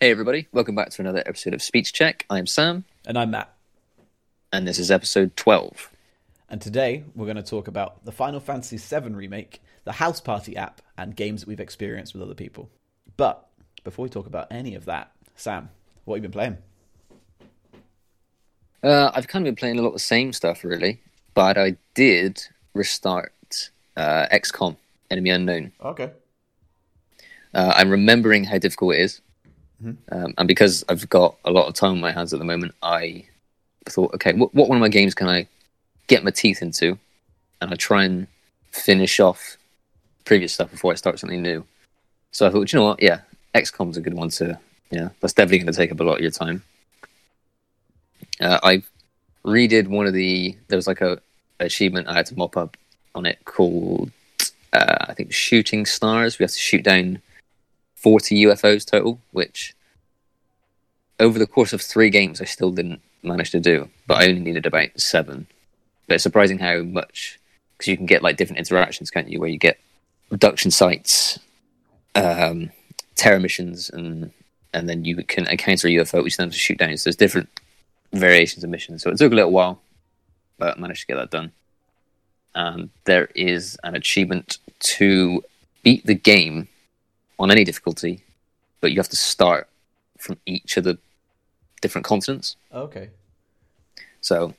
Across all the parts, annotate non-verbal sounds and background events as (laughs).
Hey, everybody. Welcome back to another episode of Speech Check. I'm Sam, And I'm Matt. and this is episode 12. And today we're going to talk about the Final Fantasy VII Remake, the Houseparty app, and games that we've experienced with other people. But before we talk about any of that, Sam, what have you been playing? Uh, I've kind of been playing a lot of the same stuff, really, but I did restart uh, XCOM Enemy Unknown. Okay. Uh, I'm remembering how difficult it is. Um, and because I've got a lot of time on my hands at the moment, I thought, okay, what, what one of my games can I get my teeth into? And I try and finish off previous stuff before I start something new. So I thought, you know what? Yeah, XCOM's a good one to, yeah, that's definitely going to take up a lot of your time. Uh, I redid one of the, there was like a achievement I had to mop up on it called, uh, I think, Shooting Stars. We have to shoot down 40 UFOs total, which over the course of three games I still didn't manage to do, but I only needed about seven. But it's surprising how much, because you can get like different interactions, can't you? Where you get abduction sites, um, terror missions, and and then you can encounter a UFO which then have to shoot down. So there's different variations of missions. So it took a little while, but I managed to get that done. And there is an achievement to beat the game on any difficulty, but you have to start from each of the different continents. Okay. So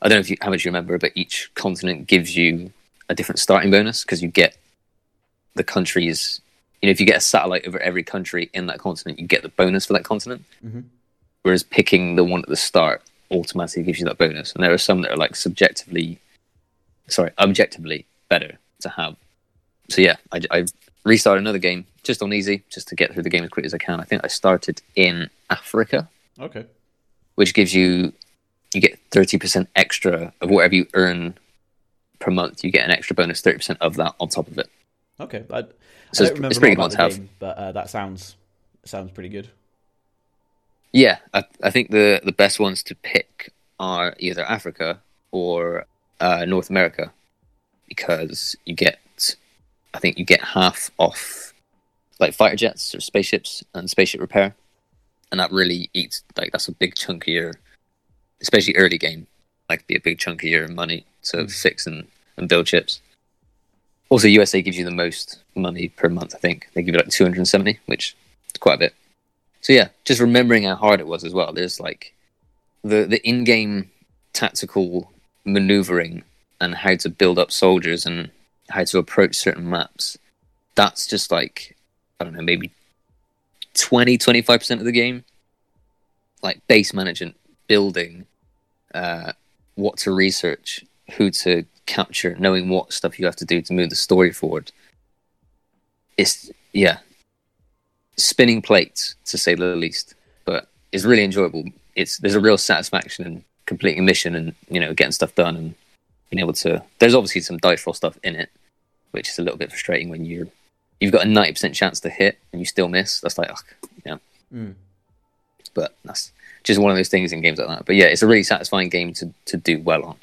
I don't know if you, how much you remember, but each continent gives you a different starting bonus because you get the countries. You know, if you get a satellite over every country in that continent, you get the bonus for that continent. Mhm. Whereas picking the one at the start automatically gives you that bonus. And there are some that are like subjectively, sorry, objectively better to have. So yeah, I, I restarted another game just on easy, just to get through the game as quick as I can. I think I started in Africa Okay. which gives you you get 30% extra of whatever you earn per month you get an extra bonus 30% of that on top of it Okay. I, So I it's- it's pretty good one to have. game, but uh, that sounds sounds pretty good. yeah i, I think the the best ones to pick are either africa or uh, north america because you get i think you get half off like fighter jets or spaceships and spaceship repair. And that really eats like that's a big chunk of your especially early game like be a big chunk of your money to mm. fix and, and build ships. Also usa gives you the most money per month i think. They give you like 270 which is quite a bit. So yeah just remembering how hard it was as well. There's like the the in-game tactical maneuvering and how to build up soldiers and how to approach certain maps that's just like i don't know maybe 20 25% of the game. Like base management building uh, what to research who to capture knowing what stuff you have to do to move the story forward. It's yeah spinning plates to say the least but it's really enjoyable. It's there's a real satisfaction in completing a mission and you know getting stuff done and being able to there's obviously some dice roll stuff in it which is a little bit frustrating when you're you've got a 90% chance to hit and you still miss. That's like ugh, you know Mm. but that's just one of those things in games like that. But yeah it's a really satisfying game to, to do well on.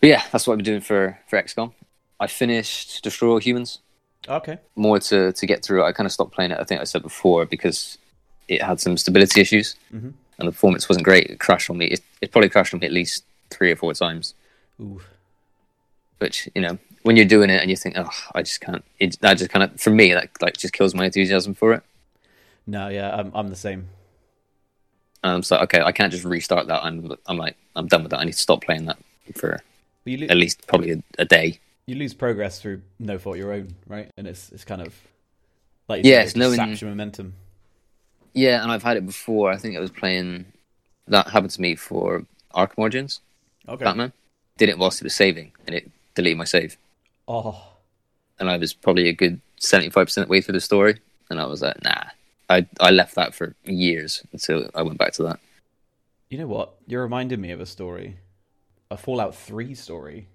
But yeah that's what i've been doing for for xcom. I finished destroy all humans. Okay. more to to get through i kind of stopped playing it i think i said before because it had some stability issues. Mhm. and the performance wasn't great. It crashed on me. It, it probably crashed on me at least three or four times. Ooh. which you know when you're doing it and you think oh i just can't it that just kind of for me that like just kills my enthusiasm for it No, yeah, I'm I'm the same. um so okay i can't just restart that i'm i'm like i'm done with that i need to stop playing that for lo- at least probably a, a day you lose progress through no fault of your own, right? And it's it's kind of like you Yeah, it's knowing- saps your momentum. yeah and i've had it before i think i was playing that happened to me for arkham origins Okay. batman did it whilst it was saving and it deleted my save Oh, and i was probably a good 75% way through the story and i was like nah i i left that for years until i went back to that you know what? You're reminding me of a story, a Fallout Three story.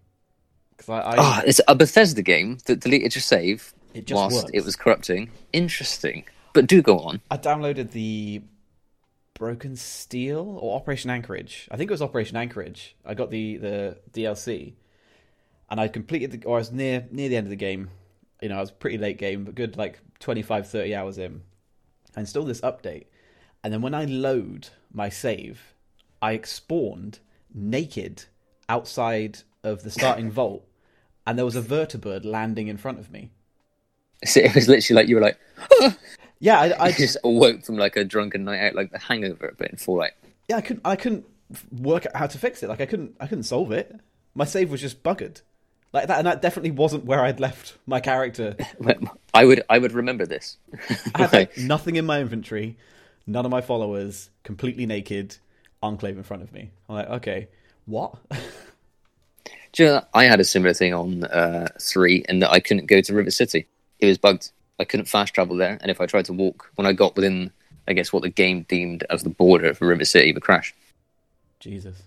Because I, I Oh, it's a Bethesda game that deleted your save it just whilst works. it was corrupting. Interesting. But do go on. I downloaded the Broken Steel or Operation Anchorage. I think it was Operation Anchorage. I got the the DLC, and I completed the, or I was near near the end of the game. You know, I was pretty late game, but good like 25, 30 hours in, I install this update, and then when I load my save, I spawned naked outside of the starting (laughs) vault, and there was a vertibird landing in front of me. So it was literally like you were like, Yeah, I, I (laughs) just awoke from like a drunken night out, like the hangover, but in full like. yeah, I couldn't, I couldn't work out how to fix it. Like I couldn't, I couldn't solve it. My save was just buggered, like that, and that definitely wasn't where I'd left my character. (laughs) I would, I would remember this. I had (laughs) like nothing in my inventory, none of my followers, completely naked, enclave in front of me. I'm like, okay, what? (laughs) Do you know, I had a similar thing on uh, three, in that I couldn't go to Rivet City. It was bugged. I couldn't fast travel there, and if I tried to walk, when I got within, I guess what the game deemed as the border of Rivet City, it would crash. Jesus,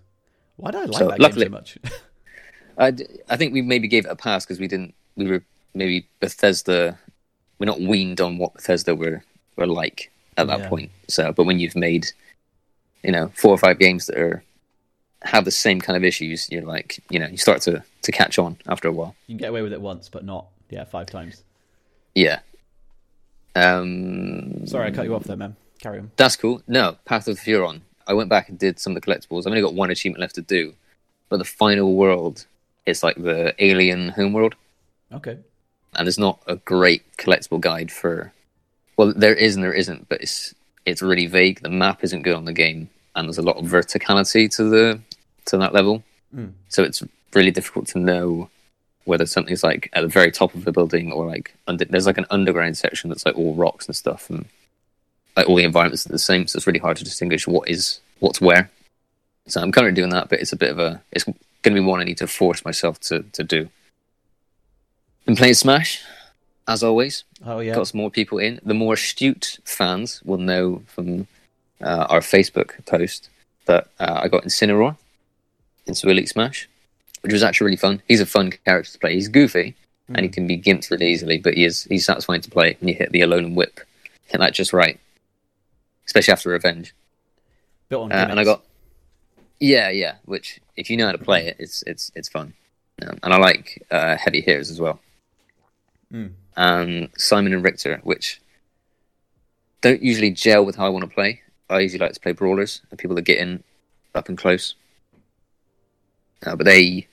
why do I like So, that luckily- game so much? I, d- I think we maybe gave it a pass because we didn't. We were maybe Bethesda. We're not weaned on what Bethesda were were like at that Yeah. point. So, but when you've made, you know, four or five games that are have the same kind of issues, you're like, you know, you start to to catch on after a while. you can get away with it once, but not yeah five times. Yeah. Um, Sorry, I cut you off there, man. Carry on. That's cool. No, Path of Furon. I went back and did some of the collectibles. I've only got one achievement left to do, but the final world is like the alien homeworld, Okay. and there's not a great collectible guide for. Well, there is and there isn't, but it's it's really vague. The map isn't good on the game, and there's a lot of verticality to the to that level, Mm. so it's really difficult to know whether something's like at the very top of the building or like under. There's like an underground section that's like all rocks and stuff, and like all the environments are the same, so it's really hard to distinguish what is what's where. So I'm currently doing that, but it's a bit of a it's going to be one I need to force myself to to do. Been playing Smash, as always. Oh yeah. Got some more people in. The more astute fans will know from uh, our Facebook post that uh, I got Incineroar into Elite Smash, which was actually really fun. He's a fun character to play. He's goofy and he can be gimped really easily, but he is he's satisfying to play when you hit the Alolan Whip. Hit that just right, especially after Revenge. Built on Uh, and I got yeah, yeah. Which if you know how to play it, it's it's it's fun. Um, and I like uh, heavy hitters as well. Mm. And Simon and Richter, which don't usually gel with how I want to play. I usually like to play brawlers and people that get in up and close. Uh, but they,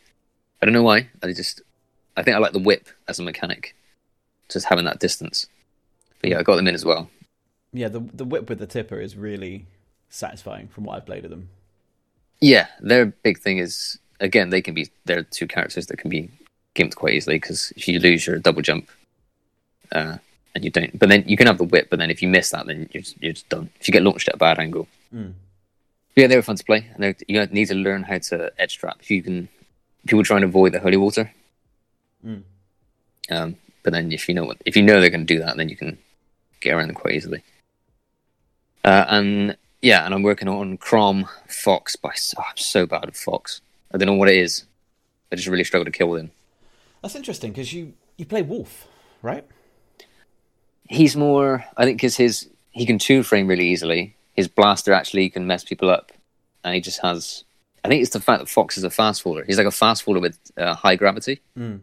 I don't know why. I just, I think I like the whip as a mechanic, just having that distance. But yeah, I got them in as well. Yeah, the the whip with the tipper is really satisfying from what I've played of them. Yeah, their big thing is again they can be they're two characters that can be gimped quite easily because if you lose your double jump, uh, and you don't, but then you can have the whip, but then if you miss that, then you're just, you're just done. If you get launched at a bad angle, Mm. yeah, they were fun to play. And you need to learn how to edge trap. If you can, people try and avoid the holy water, Mm. um, but then if you know what, if you know they're going to do that, then you can get around them quite easily. Uh, and yeah, and I'm working on Crom Fox, s- oh, I'm so bad at Fox. I don't know what it is. I just really struggle to kill with him. That's interesting because you you play Wolf, right? He's more, I think, because his he can two frame really easily. His blaster actually can mess people up, and he just has. I think it's the fact that Fox is a fast faller. He's like a fast faller with uh, high gravity. Mm.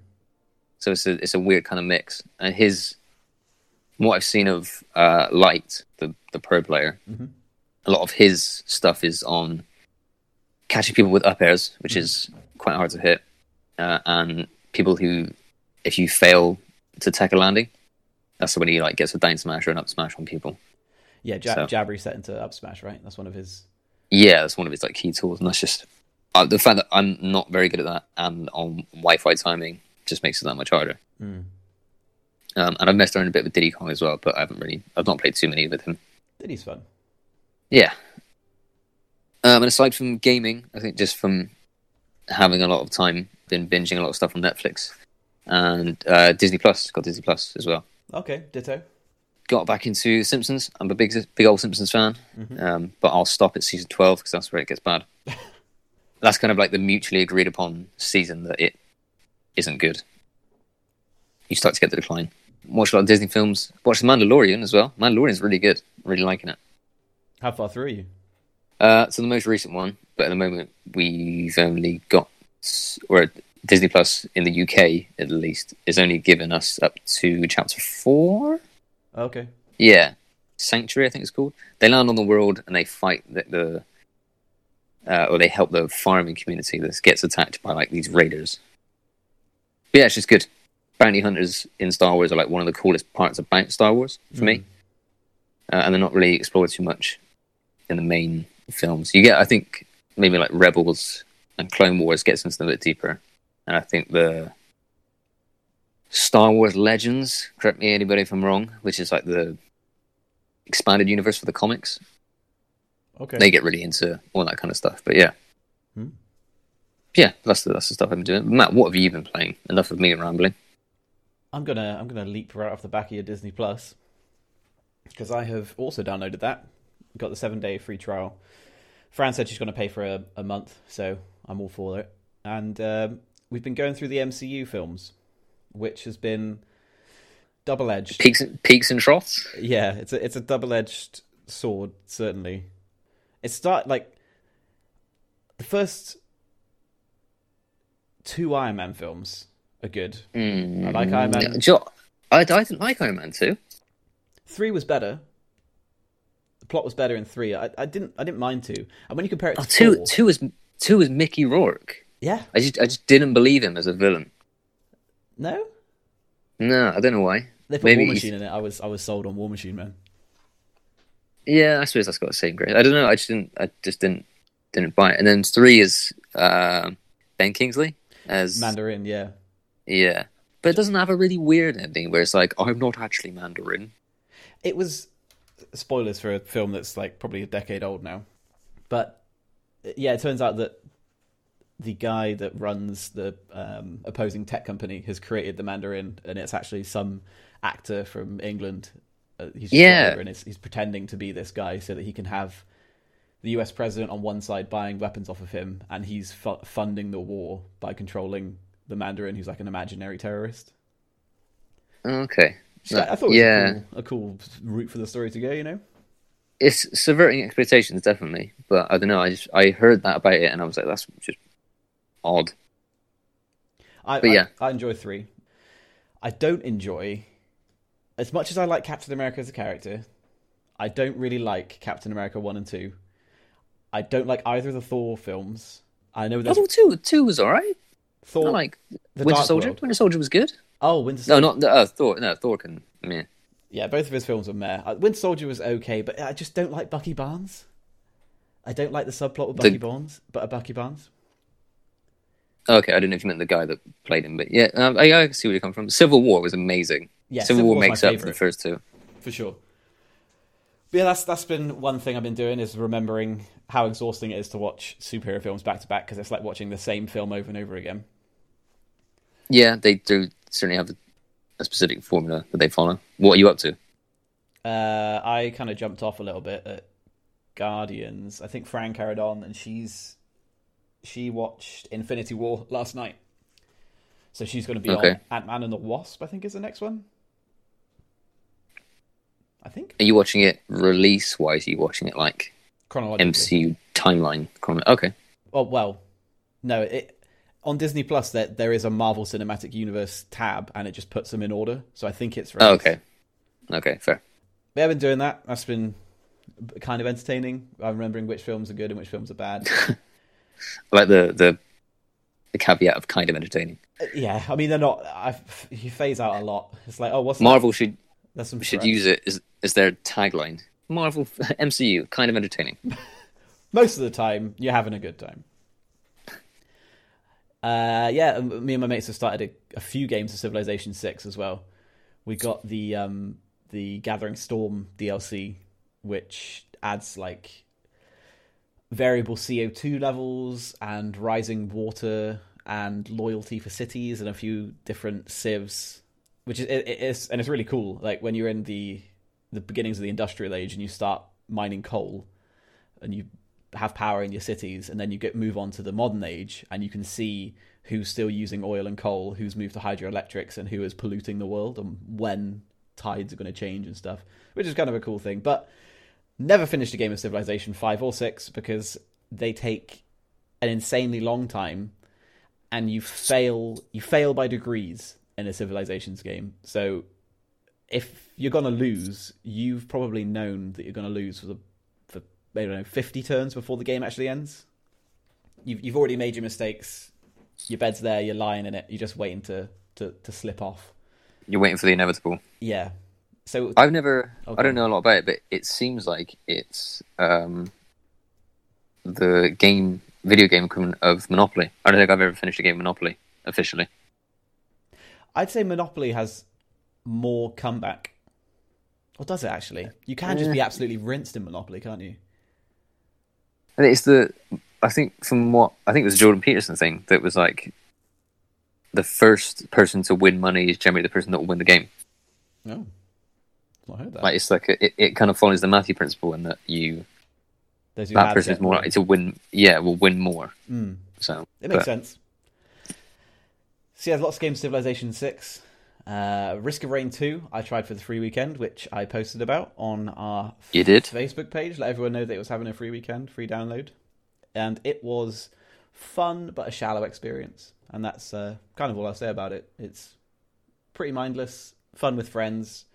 So it's a it's a weird kind of mix. And his, what I've seen of uh, Light, the the pro player, Mhm. A lot of his stuff is on catching people with up airs, which is quite hard to hit, uh, and people who, if you fail to a landing, that's when he like gets a down smash or an up smash on people. Yeah, jab, So- Jab reset into up smash, right? That's one of his. Yeah, that's one of his like key tools, and that's just uh, the fact that I'm not very good at that, and on Wi-Fi timing just makes it that much harder. Mm. Um, and I've messed around a bit with Diddy Kong as well, but I haven't really, I've not played too many with him. Diddy's fun. Yeah. Um, and aside from gaming, I think just from having a lot of time, been binging a lot of stuff on Netflix and uh, Disney Plus. Got Disney Plus as well. Okay, ditto. Got back into Simpsons. I'm a big, big old Simpsons fan, um, but I'll stop at season 12 because that's where it gets bad. (laughs) that's kind of like the mutually agreed upon season that it isn't good. You start to get the decline. Watch a lot of Disney films. Watch The Mandalorian as well. Mandalorian's really good. Really liking it. How far through are you? Uh, so the most recent one, but at the moment we've only got, or Disney Plus in the UK at least is only given us up to chapter four. Okay. Yeah, Sanctuary, I think it's called. They land on the world and they fight the, the uh, or they help the farming community that gets attacked by like these raiders. But yeah, it's just good. Bounty hunters in Star Wars are like one of the coolest parts about Star Wars for me, uh, and they're not really explored too much in the main films. You get, I think, maybe like Rebels and Clone Wars gets into them a bit deeper, and I think the Star Wars Legends, correct me anybody if I'm wrong, which is like the expanded universe for the comics. Okay. They get really into all that kind of stuff. But yeah. Hmm. Yeah, that's the that's the stuff I've been doing. Matt, what have you been playing? Enough of me rambling. I'm gonna I'm gonna leap right off the back of your Disney Plus because I have also downloaded that. Got the seven day free trial. Fran said she's going to pay for a, a month, so I'm all for it. And um, we've been going through the MCU films, which has been double edged. Peaks peaks and troughs. Yeah, it's a it's a double edged sword, certainly. It start like the first two Iron Man films are good. Mm. I like Iron Man. Know what? I, I didn't like Iron Man two. Three was better. Plot was better in three. I, I didn't I didn't mind two. And when you compare it to Oh, two four, two was two is Mickey Rourke. yeah, I just I just didn't believe him as a villain. no, No, I don't know why. they put Maybe War he's- Machine in it. I was I was sold on War Machine, man. Yeah, I suppose that's got the same grade. I don't know. I just didn't. I just didn't didn't buy it. And then three is uh, Ben Kingsley as Mandarin, yeah. yeah, but it doesn't have a really weird ending where it's like I'm not actually Mandarin. It was spoilers for a film that's like probably a decade old now, but yeah, it turns out that the guy that runs the um, opposing tech company has created the Mandarin, and it's actually some actor from England. Uh, he's Yeah. gone and he's, he's pretending to be this guy so that he can have the U.S. president on one side buying weapons off of him, and he's fu- funding the war by controlling the Mandarin, who's like an imaginary terrorist. Okay, So I thought it was Yeah. a, cool, a cool route for the story to go. You know. it's subverting expectations definitely, but I don't know. I just I heard that about it and I was like, that's just odd. I, But I- yeah. I, enjoy three. I don't enjoy as much as I like Captain America as a character. I don't really like Captain America one and two. I don't like either of the Thor films. I know Oh, two two was alright. Thor, I like the Winter Dark Soldier. World. Winter Soldier was good. Oh, Winter Soldier. No, not uh, Thor. No, Thor can. Meh. Yeah, both of his films were meh. Uh, Winter Soldier was okay, but I just don't like Bucky Barnes. I don't like the subplot with The- Bucky Barnes, but a Bucky Barnes. Okay, I don't know if you meant the guy that played him, but yeah, um, I, I see where you come from. Civil War was amazing. Yeah, Civil, Civil War makes up for the first two. for sure. But yeah, that's that's been one thing I've been doing is remembering how exhausting it is to watch superhero films back to back because it's like watching the same film over and over again. Yeah, they do certainly have a, a specific formula that they follow. What are you up to? Uh, I kind of jumped off a little bit at Guardians. I think Fran carried on, and she's she watched Infinity War last night, so she's going to be Okay. on Ant Man and the Wasp. I think is the next one. I think Are you watching it release wise? Are you watching it like chronologically. MCU timeline? chrono- Okay. Oh well, no. It on Disney Plus there there is a Marvel Cinematic Universe tab, and it just puts them in order. So I think it's Oh, okay. Okay, fair. But I've been doing that. That's been kind of entertaining. I'm remembering which films are good and which films are bad. (laughs) I like the the the caveat of kind of entertaining. Uh, yeah, I mean they're not. I you phase out a lot. It's like oh, what's Marvel should There's some should use it as as their tagline. Marvel (laughs) MCU kind of entertaining. (laughs) Most of the time, you're having a good time. Uh, yeah, me and my mates have started a, a few games of Civilization Six as well. We got the um, the Gathering Storm DLC, which adds like variable CO two levels and rising water and loyalty for cities and a few different civs, which is it, it is and it's really cool. Like when you're in the the beginnings of the industrial age and you start mining coal and you have power in your cities and then you get move on to the modern age and you can see who's still using oil and coal who's moved to hydroelectrics and who is polluting the world and when tides are going to change and stuff which is kind of a cool thing. But never finished a game of civilization 5 or 6 because they take an insanely long time and you fail you fail by degrees in a civilizations game. So if you're gonna lose, you've probably known that you're gonna lose for the I don't know fifty turns before the game actually ends. You've you've already made your mistakes. Your bed's there. You're lying in it. You're just waiting to to, to slip off. You're waiting for the inevitable. Yeah. So I've never. Okay. I don't know a lot about it, but it seems like it's um, the game, video game equivalent of Monopoly. I don't think I've ever finished a game of Monopoly officially. I'd say Monopoly has more comeback. Or does it actually? You can just be absolutely rinsed in Monopoly, can't you? And it's the. I think from what I think it was Jordan Peterson thing that was like, the first person to win money is generally the person that will win the game. No. I've heard that. Like it's like a, it, it kind of follows the Matthew principle in that you Those that person is more likely to win. Yeah, will win more. Mm. So It makes but- sense. So yeah, lots of games. Civilization Six, uh, Risk of Rain Two. I tried for the free weekend, which I posted about on our You did? Facebook page. Let everyone know that it was having a free weekend, free download, and it was fun but a shallow experience. And that's uh, kind of all I'll say about it. It's pretty mindless, fun with friends.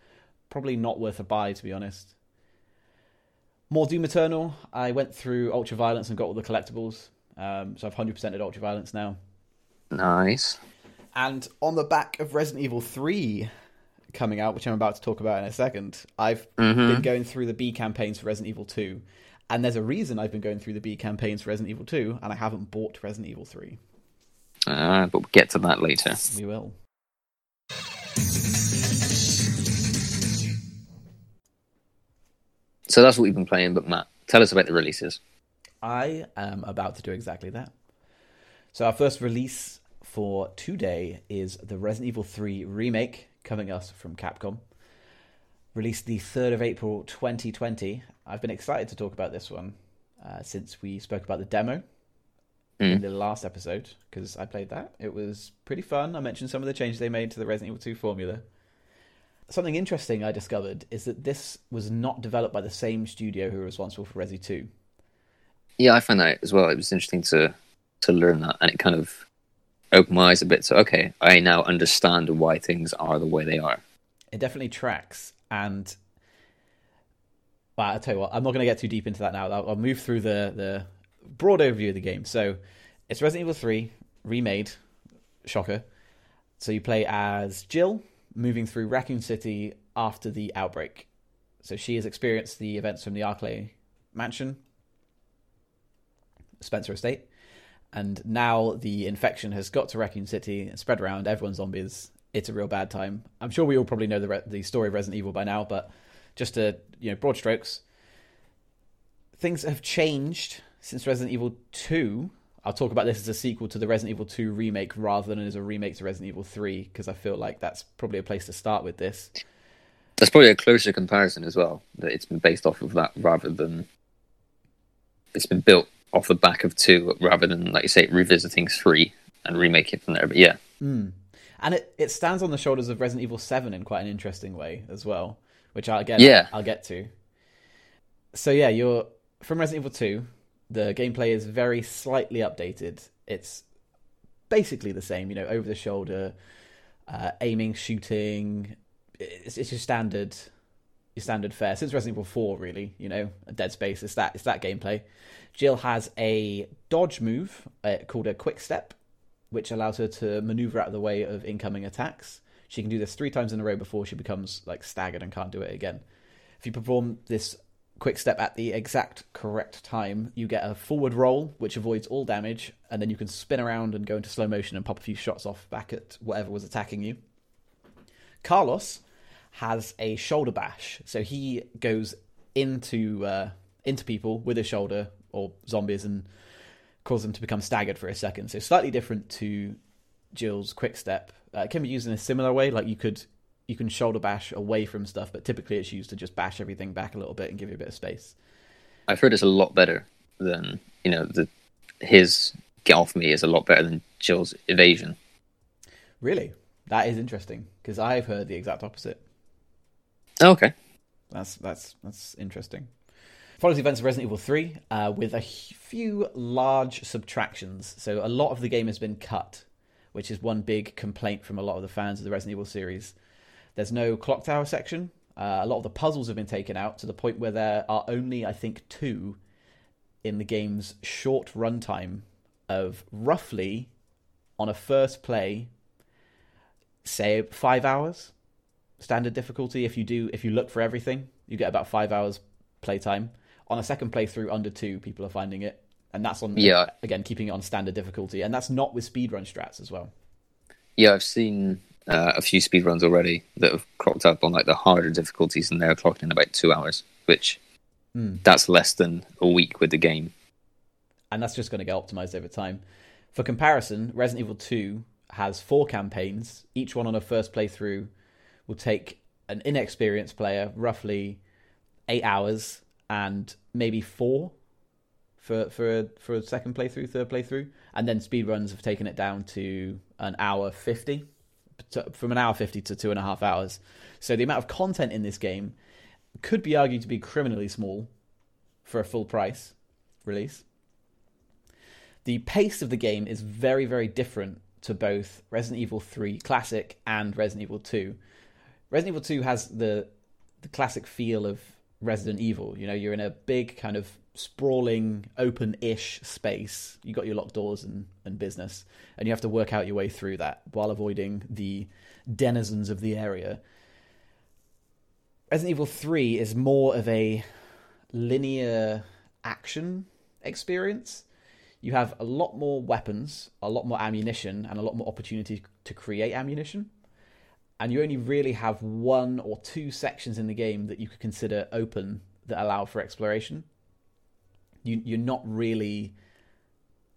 Probably not worth a buy, to be honest. More Doom Eternal. I went through Ultra Violence and got all the collectibles. Um, so I've 100%ed Ultra Violence now. nice. And on the back of Resident Evil 3 coming out, which I'm about to talk about in a second, I've Mhm. been going through the B campaigns for Resident Evil 2. And there's a reason I've been going through the B campaigns for Resident Evil 2, and I haven't bought Resident Evil 3. Uh, but we'll get to that later. We will. So that's what we've been playing. But Matt, tell us about the releases. I am about to do exactly that. So our first release for today is the Resident Evil 3 remake coming us from Capcom. Released the 3rd of April 2020. I've been excited to talk about this one uh, since we spoke about the demo in Mm. the last episode because I played that. It was pretty fun. I mentioned some of the changes they made to the Resident Evil 2 formula. Something interesting I discovered is that this was not developed by the same studio who were responsible for Resi 2. Yeah, I found that as well. It was interesting to to learn that, and it kind of opened my eyes a bit. So okay, I now understand why things are the way they are. it definitely tracks and well, I'll tell you what, I'm not going to get too deep into that now. I'll, I'll move through the, the broad overview of the game. So it's Resident Evil 3 remade, shocker. So you play as Jill moving through Raccoon City after the outbreak. So she has experienced the events from the Arklay mansion, Spencer Estate, and now the infection has got to Raccoon City spread around. Everyone's zombies. It's a real bad time. I'm sure we all probably know the re- the story of Resident Evil by now, but just to you know, broad strokes, things have changed since Resident Evil 2. I'll talk about this as a sequel to the Resident Evil 2 remake rather than as a remake to Resident Evil 3 because I feel like that's probably a place to start with this. That's probably a closer comparison as well. That it's been based off of that rather than it's been built off the back of two, rather than like you say revisiting three and remake it from there. But yeah, Mm. And it, it stands on the shoulders of Resident Evil 7 in quite an interesting way as well, which I'll get, Yeah. I'll get to. So, yeah, you're from Resident Evil 2. The gameplay is very slightly updated. It's basically the same, you know, over the shoulder, uh, aiming, shooting. It's, it's your standard, your standard fare since Resident Evil 4, really. You know, Dead Space. It's that. It's that gameplay. Jill has a dodge move uh, called a quick step, which allows her to maneuver out of the way of incoming attacks. She can do this three times in a row before she becomes like staggered and can't do it again. If you perform this quick step at the exact correct time, you get a forward roll, which avoids all damage, and then you can spin around and go into slow motion and pop a few shots off back at whatever was attacking you. Carlos has a shoulder bash, so he goes into uh, into people with his shoulder or zombies and cause them to become staggered for a second. So slightly different to Jill's quick step. Uh, it can be used in a similar way, like you could you can shoulder bash away from stuff, but typically it's used to just bash everything back a little bit and give you a bit of space. I've heard it's a lot better than you know the his get off me is a lot better than Jill's evasion. Really, that is interesting because I've heard the exact opposite. Okay, That's that's that's interesting. Follows the events of Resident Evil 3 uh, with a few large subtractions. So a lot of the game has been cut, which is one big complaint from a lot of the fans of the Resident Evil series. There's no clock tower section. Uh, a lot of the puzzles have been taken out to the point where there are only, I think, two in the game's short runtime of roughly, on a first play, say five hours standard difficulty. If you do, if you look for everything, you get about five hours playtime. On a second playthrough, under two, people are finding it, and that's on Yeah. again keeping it on standard difficulty, and that's not with speedrun strats as well. Yeah, I've seen uh, a few speedruns already that have cropped up on like the harder difficulties, and they're clocked in about two hours, which Hmm. that's less than a week with the game. and that's just going to get optimized over time. For comparison, Resident Evil 2 has four campaigns. Each one on a first playthrough will take an inexperienced player roughly eight hours and maybe four for for a, for a second playthrough, third playthrough, and then speedruns have taken it down to an hour fifty, to, from an hour fifty to two and a half hours. So the amount of content in this game could be argued to be criminally small for a full price release. The pace of the game is very, very different to both Resident Evil 3 Classic and Resident Evil 2. Resident Evil 2 has the the classic feel of Resident Evil. You know, you're in a big kind of sprawling, open-ish space. You got your locked doors and, and business, and you have to work out your way through that while avoiding the denizens of the area. Resident Evil 3 is more of a linear action experience. You have a lot more weapons, a lot more ammunition, and a lot more opportunity to create ammunition. And you only really have one or two sections in the game that you could consider open that allow for exploration. You, you're not really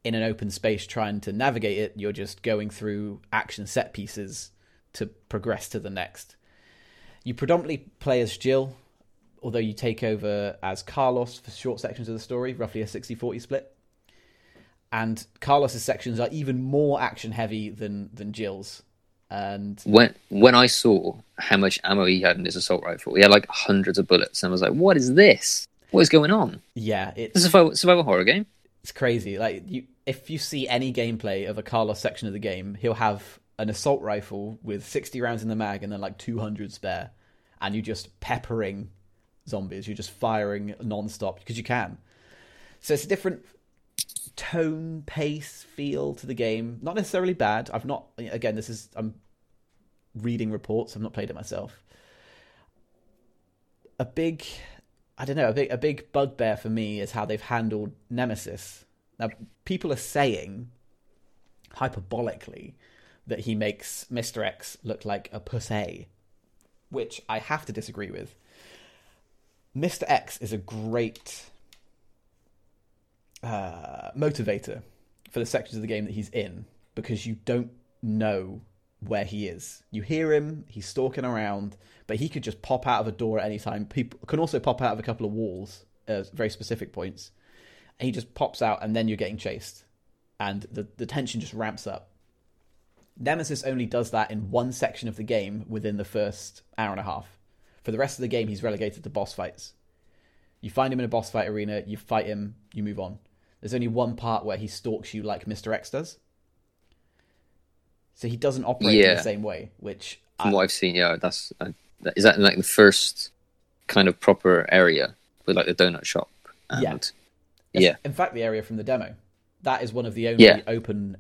in an open space trying to navigate it, you're just going through action set pieces to progress to the next. You predominantly play as Jill, although you take over as Carlos for short sections of the story, roughly a 60 40 split. And Carlos's sections are even more action heavy than, than Jill's. And When when I saw how much ammo he had in his assault rifle, he had like hundreds of bullets, and I was like, "What is this? What is going on? yeah, it's, a survival, survival horror game." it's crazy. Like you, if you see any gameplay of a Carlos section of the game, he'll have an assault rifle with 60 rounds in the mag and then like 200 spare, and you're just peppering zombies. You're just firing non-stop because you can. So it's a different tone, pace, feel to the game. Not necessarily bad. I've not. Again, this is I'm reading reports. I've not played it myself. A big, I don't know, a big a big bugbear for me is how they've handled Nemesis. Now, people are saying hyperbolically that he makes Mr. X look like a pussy, which I have to disagree with. Mr. X is a great uh, motivator for the sections of the game that he's in because you don't know where he is. You hear him, he's stalking around, but he could just pop out of a door at any time. People can also pop out of a couple of walls at very specific points. And he just pops out, and then you're getting chased, and the the tension just ramps up. Nemesis only does that in one section of the game within the first hour and a half. For the rest of the game, he's relegated to boss fights. You find him in a boss fight arena, you fight him, you move on. There's only one part where he stalks you like Mr. X does. So he doesn't operate in the same way, which From I- what I've seen, yeah, that's uh, that- is that in, like the first kind of proper area with like the donut shop. And, Yeah. yeah, That's, yeah, In fact, the area from the demo. That is one of the only Yeah. open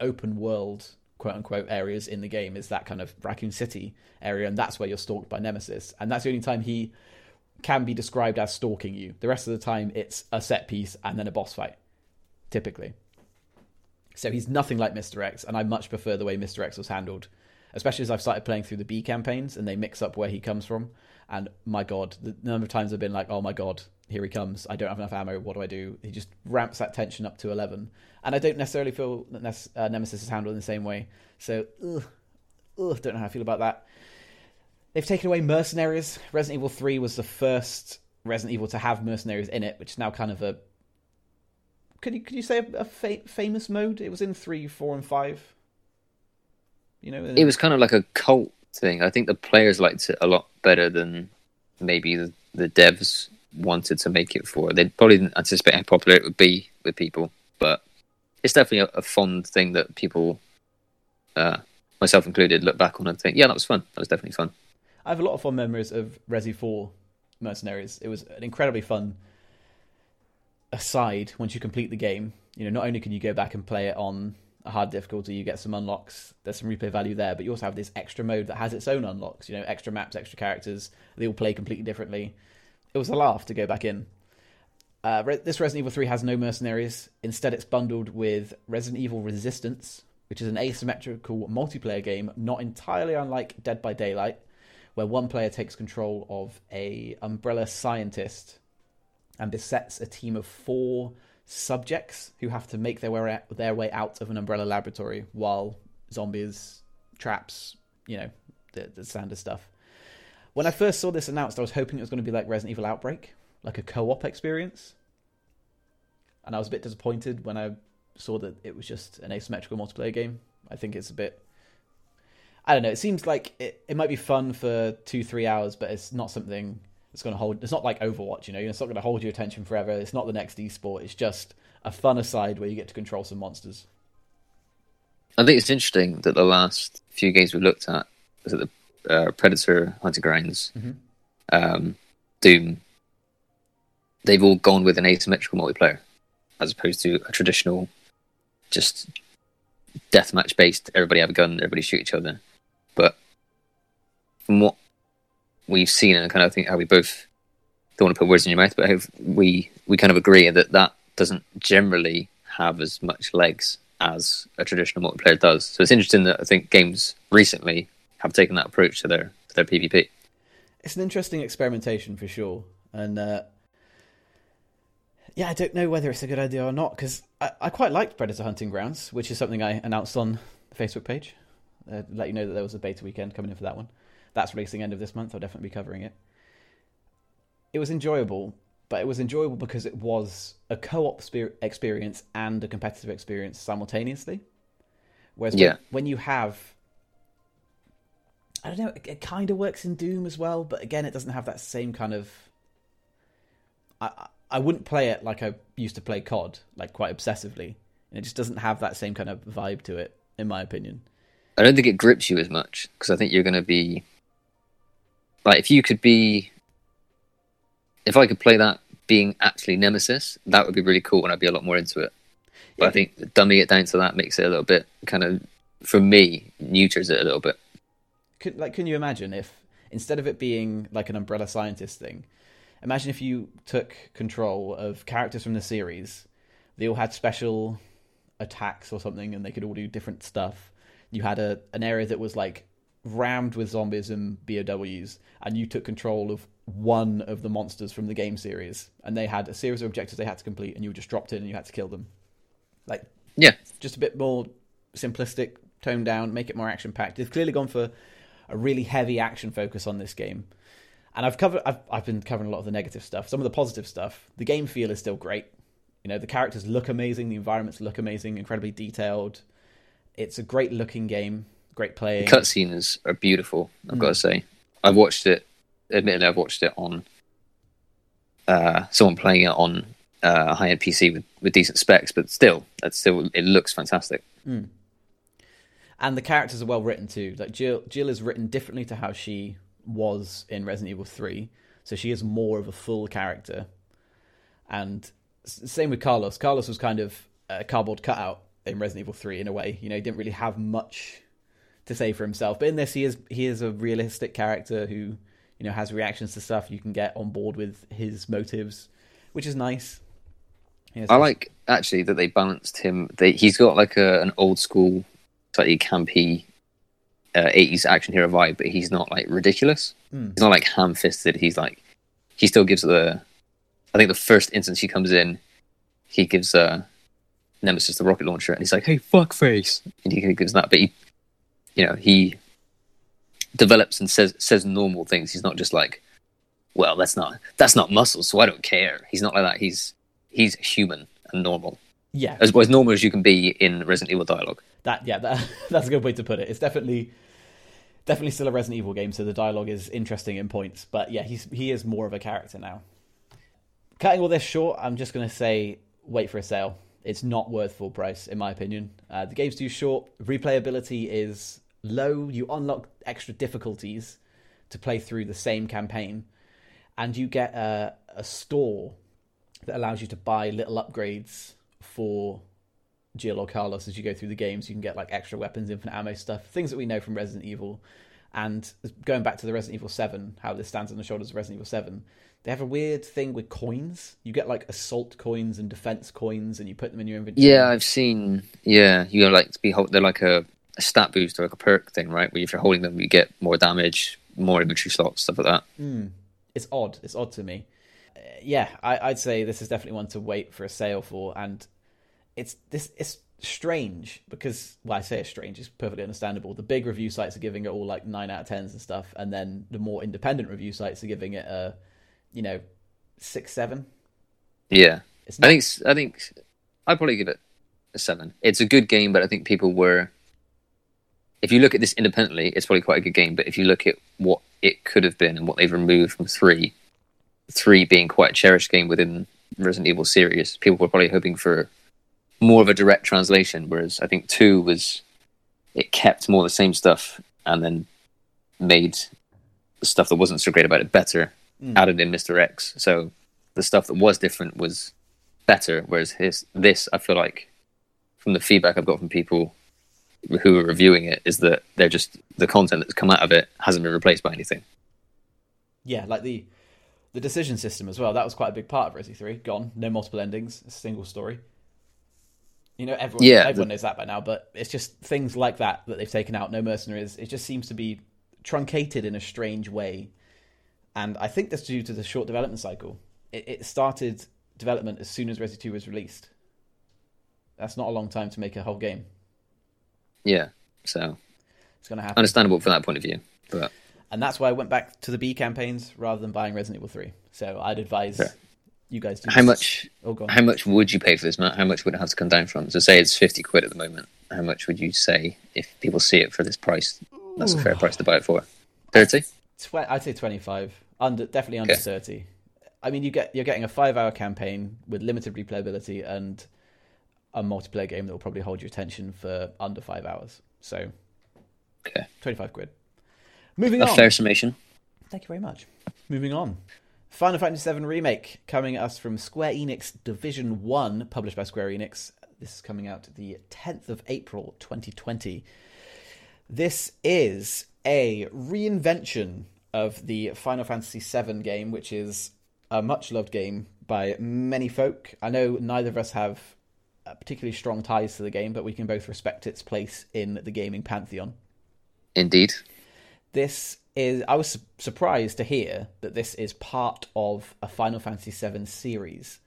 open world quote unquote areas in the game is that kind of Raccoon City area, and that's where you're stalked by Nemesis. And that's the only time he can be described as stalking you. The rest of the time it's a set piece and then a boss fight, typically. So he's nothing like Mr. X, and I much prefer the way Mr. X was handled. Especially as I've started playing through the B campaigns and they mix up where he comes from. And my god, the number of times I've been like, oh my god, here he comes. I don't have enough ammo. What do I do? He just ramps that tension up to 11. And I don't necessarily feel that uh, Nemesis is handled in the same way. So, ugh, ugh, don't know how I feel about that. They've taken away mercenaries. Resident Evil 3 was the first Resident Evil to have mercenaries in it, which is now kind of a. Could you could you say a, a fa- famous mode? It was in three, four, and five. You know, it was kind of like a cult thing. I think the players liked it a lot better than maybe the, the devs wanted to make it for. They probably didn't anticipate how popular it would be with people, but it's definitely a, a fond thing that people uh, myself included, look back on and think, yeah, that was fun. That was definitely fun. I have a lot of fond memories of Resi 4 Mercenaries. It was an incredibly fun aside once you complete the game. You know, not only can you go back and play it on a hard difficulty, you get some unlocks, there's some replay value there, but you also have this extra mode that has its own unlocks, you know, extra maps, extra characters. They all play completely differently. It was a laugh to go back in. Uh, this Resident Evil 3 has no mercenaries. Instead, it's bundled with Resident Evil Resistance, which is an asymmetrical multiplayer game, not entirely unlike Dead by Daylight, where one player takes control of a umbrella scientist and besets a team of four subjects who have to make their way out, their way out of an umbrella laboratory while zombies, traps, you know, the, the standard stuff. When I first saw this announced, I was hoping it was going to be like Resident Evil Outbreak, like a co-op experience, and I was a bit disappointed when I saw that it was just an asymmetrical multiplayer game. I think it's a bit. I don't know. It seems like it, it might be fun for two, three hours, but it's not something that's going to hold. It's not like Overwatch, you know. It's not going to hold your attention forever. It's not the next esport. It's just a fun aside where you get to control some monsters. I think it's interesting that the last few games we looked at was it the uh, Predator, Hunting Grounds, mm-hmm. um, Doom. They've all gone with an asymmetrical multiplayer as opposed to a traditional, just deathmatch based. Everybody have a gun, everybody shoot each other. But from what we've seen, and kind of think how we both don't want to put words in your mouth, but we we kind of agree that that doesn't generally have as much legs as a traditional multiplayer does. So it's interesting that I think games recently have taken that approach to their to their PvP. It's an interesting experimentation for sure, and uh, yeah, I don't know whether it's a good idea or not because I, I, quite liked Predator Hunting Grounds, which is something I announced on the Facebook page. Uh, let you know that there was a beta weekend coming in for that one. That's releasing end of this month. I'll definitely be covering it. It was enjoyable, but it was enjoyable because it was a co-op experience and a competitive experience simultaneously. Whereas yeah. when, when you have I don't know. It, it kind of works in Doom as well, but again, it doesn't have that same kind of. I I wouldn't play it like I used to play COD, like quite obsessively. And it just doesn't have that same kind of vibe to it, in my opinion. I don't think it grips you as much because I think you're going to be like if you could be, if I could play that being actually Nemesis, that would be really cool, and I'd be a lot more into it. But yeah. I think dumbing it down to that makes it a little bit kind of, for me, neuters it a little bit. Could, like, can you imagine if instead of it being like an umbrella scientist thing, imagine if you took control of characters from the series. They all had special attacks or something, and they could all do different stuff. You had a an area that was like rammed with zombies and BOWs, and you took control of one of the monsters from the game series, and they had a series of objectives they had to complete, and you were just dropped in and you had to kill them. Like, yeah, just a bit more simplistic, toned down, make it more action packed. They've clearly gone for a really heavy action focus on this game, and I've covered I've I've been covering a lot of the negative stuff. Some of the positive stuff. The game feel is still great. You know, the characters look amazing, the environments look amazing, incredibly detailed. It's a great looking game, great playing. The cutscenes are beautiful, I've mm. got to say. I've watched it admittedly I've watched it on uh, someone playing it on uh, a high end PC with, with decent specs, but still, that's still it looks fantastic. Mm. And the characters are well written too. Like Jill, Jill is written differently to how she was in Resident Evil 3. So she is more of a full character. And same with Carlos. Carlos was kind of a cardboard cutout in Resident Evil 3 in a way. You know, he didn't really have much to say for himself. But in this he is he is a realistic character who, you know, has reactions to stuff. You can get on board with his motives, which is nice. I like actually that they balanced him. They, he's got like a, an old school, slightly campy uh, 80s action hero vibe, but he's not like ridiculous. Mm. He's not like ham fisted. He's like, he still gives the, I think the first instance he comes in, he gives Nemesis the rocket launcher and he's like, hey, fuck face. And he gives that, but he, you know, he develops and says says normal things. He's not just like, well, that's not that's not muscle, so I don't care. He's not like that. He's he's human and normal. Yeah, as, as normal as you can be in Resident Evil dialogue. That yeah, that, (laughs) that's a good way to put it. It's definitely definitely still a Resident Evil game, so the dialogue is interesting in points. But yeah, he's he is more of a character now. Cutting all this short, I'm just going to say wait for a sale. It's not worth full price, in my opinion. Uh, the game's too short. Replayability is low. You unlock extra difficulties to play through the same campaign, and you get a, a store that allows you to buy little upgrades for Jill or Carlos as you go through the games. You can get like extra weapons, infinite ammo stuff, things that we know from Resident Evil. And going back to the Resident Evil 7, how this stands on the shoulders of Resident Evil 7, they have a weird thing with coins. You get like assault coins and defense coins, and you put them in your inventory. Yeah, I've seen. Yeah, you like to be. They're like a, a stat boost or like a perk thing, right? Where if you're holding them, you get more damage, more inventory slots, stuff like that. Mm. It's odd. It's odd to me. Uh, yeah, I, would say this is definitely one to wait for a sale for, and it's this. It's strange because well, I say it's strange. It's perfectly understandable. The big review sites are giving it all like nine out of tens and stuff, and then the more independent review sites are giving it a you know, six, seven. Yeah, not... I think I think I'd probably give it a seven. It's a good game, but I think people were. If you look at this independently, it's probably quite a good game. But if you look at what it could have been and what they've removed from three, three being quite a cherished game within Resident Evil series, people were probably hoping for more of a direct translation. Whereas I think two was it kept more of the same stuff and then made the stuff that wasn't so great about it better mm. added in Mr. X. So the stuff that was different was better, whereas his this I feel like from the feedback I've got from people who are reviewing it is that they're just the content that's come out of it hasn't been replaced by anything. Yeah, like the the decision system as well. That was quite a big part of Resi Three. Gone, no multiple endings, a single story. You know, everyone yeah, everyone the... knows that by now, but it's just things like that that they've taken out. No mercenaries. It just seems to be truncated in a strange way and I think that's due to the short development cycle. It, it started development as soon as Resi 2 was released. That's not a long time to make a whole game. Yeah, so it's going to happen. Understandable from that point of view, but and that's why I went back to the B campaigns rather than buying Resident Evil 3. So I'd advise you guys. To. How this. much? Oh, How much would you pay for this, Matt? How much would it have to come down from? So say it's fifty quid at the moment. How much would you say if people see it for this price? That's Ooh. a fair price to buy it for. Thirty. I'd say twenty-five. Under definitely under okay. thirty. I mean, you get you're getting a five-hour campaign with limited replayability and a multiplayer game that will probably hold your attention for under five hours. So, okay, twenty-five quid. Moving a on. fair summation. Thank you very much. Moving on. Final Fantasy VII Remake coming at us from Square Enix Division 1, published by Square Enix. This is coming out the 10th of April 2020. This is a reinvention of the Final Fantasy VII game, which is a much loved game by many folk. I know neither of us have particularly strong ties to the game, but we can both respect its place in the gaming pantheon. Indeed. This is. I was su- surprised to hear that this is part of a Final Fantasy VII series.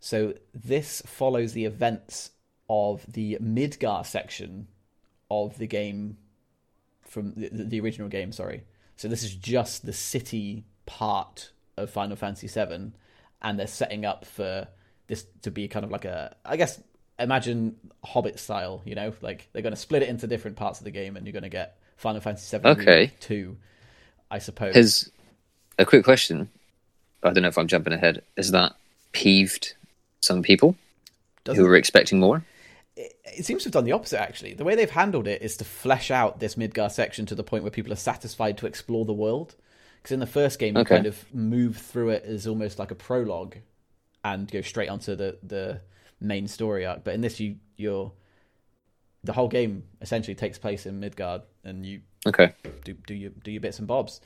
So this follows the events of the Midgar section of the game from the, the original game. Sorry. So this is just the city part of Final Fantasy VII, and they're setting up for this to be kind of like a, I guess, imagine Hobbit style. You know, like they're going to split it into different parts of the game, and you're going to get Final Fantasy VII okay. two, I suppose. Has a quick question. I don't know if I'm jumping ahead. Is that peeved some people Doesn't... who were expecting more? It seems to have done the opposite actually. The way they've handled it is to flesh out this Midgar section to the point where people are satisfied to explore the world. Because in the first game, you okay. kind of move through it as almost like a prologue and go straight onto the the main story arc. But in this, you you're the whole game essentially takes place in Midgard, and you okay do do your do your bits and bobs.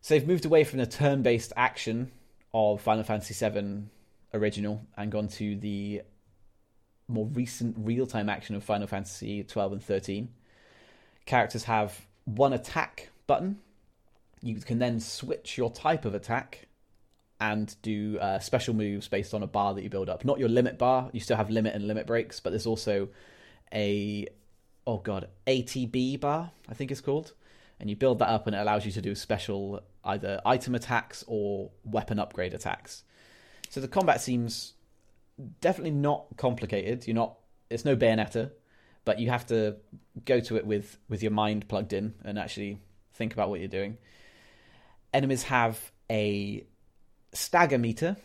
So they've moved away from the turn-based action of Final Fantasy VII original and gone to the more recent real time action of Final Fantasy 12 and 13. Characters have one attack button. You can then switch your type of attack and do uh, special moves based on a bar that you build up. Not your limit bar. You still have limit and limit breaks, but there's also a oh god ATB bar I think it's called, and you build that up and it allows you to do special either item attacks or weapon upgrade attacks. So the combat seems definitely not complicated. You're not. It's no Bayonetta, but you have to go to it with with your mind plugged in and actually think about what you're doing. Enemies have a stagger meter,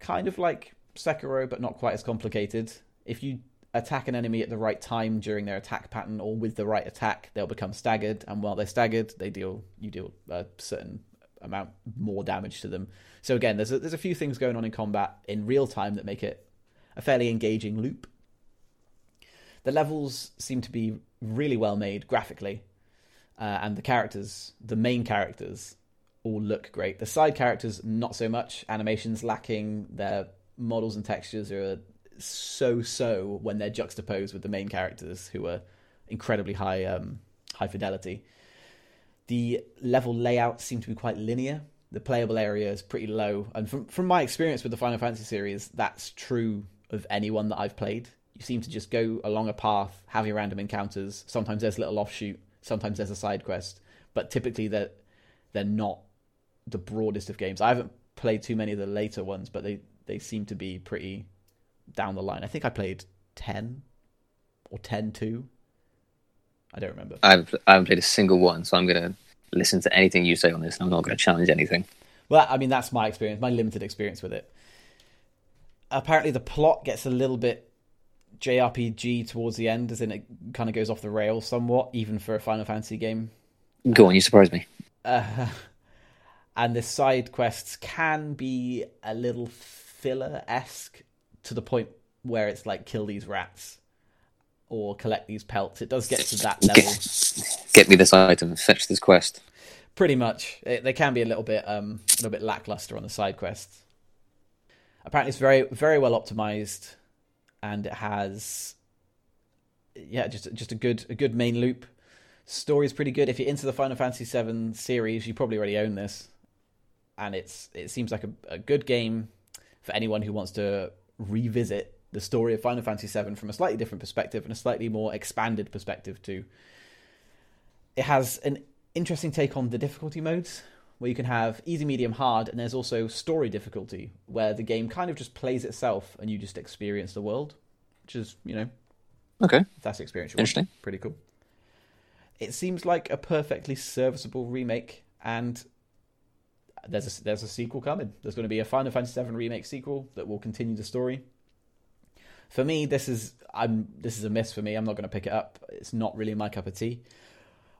kind of like Sekiro, but not quite as complicated. If you attack an enemy at the right time during their attack pattern or with the right attack, they'll become staggered, and while they're staggered, they deal you deal a certain amount more damage to them. So again, there's a, there's a few things going on in combat in real time that make it a fairly engaging loop. The levels seem to be really well made graphically, uh, and the characters, the main characters, all look great. The side characters, not so much. Animations lacking. Their models and textures are so so when they're juxtaposed with the main characters, who are incredibly high um, high fidelity. The level layouts seem to be quite linear. The playable area is pretty low, and from from my experience with the Final Fantasy series, that's true of anyone that I've played. You seem to just go along a path, have your random encounters. Sometimes there's a little offshoot, sometimes there's a side quest, but typically they're they're not the broadest of games. I haven't played too many of the later ones, but they they seem to be pretty down the line. I think I played ten or 10-2. I don't remember. I've I haven't played a single one, so I'm gonna listen to anything you say on this. and I'm not going to challenge anything. Well, I mean that's my experience, my limited experience with it. Apparently, the plot gets a little bit JRPG towards the end, as in it kind of goes off the rails somewhat, even for a Final Fantasy game. Go on, you surprise me. Uh, (laughs) and the side quests can be a little filler esque to the point where it's like kill these rats or collect these pelts. It does get to that level. Get, get me this item, fetch this quest. Pretty much, it, they can be a little bit um, a little bit lackluster on the side quests. Apparently, it's very very well optimized, and it has yeah just just a good a good main loop. Story is pretty good. If you're into the Final Fantasy VII series, you probably already own this, and it's it seems like a, a good game for anyone who wants to revisit the story of Final Fantasy VII from a slightly different perspective and a slightly more expanded perspective too. It has an interesting take on the difficulty modes, where you can have easy, medium, hard, and there's also story difficulty, where the game kind of just plays itself and you just experience the world, which is, you know, Okay, that's the experience. want. interesting. Pretty cool. It seems like a perfectly serviceable remake, and there's a, there's a sequel coming. There's going to be a Final Fantasy VII remake sequel that will continue the story. For me, this is I'm this is a miss for me. I'm not going to pick it up. It's not really my cup of tea.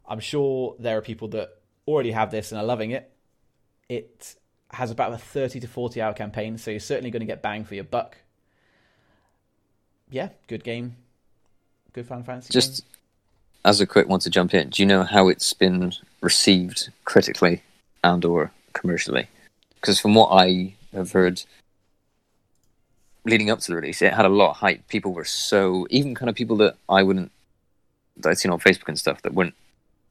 I'm sure there are people that already have this and are loving it. It has about a 30 to 40 hour campaign, so you're certainly going to get bang for your buck. Yeah, good game. Good Final Fantasy. game. Just as a quick one to jump in, do you know how it's been received critically and or commercially? Because from what I have heard, leading up to the release, it had a lot of hype. People were so even kind of people that I wouldn't that I'd seen on Facebook and stuff that wouldn't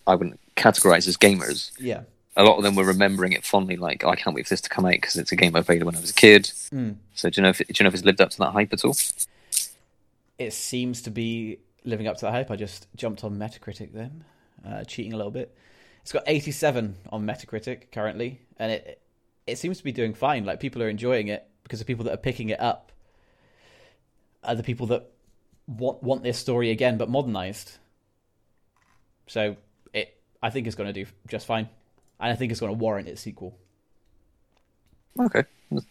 I wouldn't categorize as gamers. yeah. A lot of them were remembering it fondly, like oh, I can't wait for this to come out because it's a game I played when I was a kid. Mm. So do you know if do you know if it's lived up to that hype at all? it seems to be living up to the hype. I just jumped on Metacritic then, uh, cheating a little bit. It's got 87 on Metacritic currently, and it it seems to be doing fine. Like people are enjoying it because the people that are picking it up are the people that want want this story again but modernized. So it, I think it's going to do just fine, and I think it's going to warrant its sequel. Okay,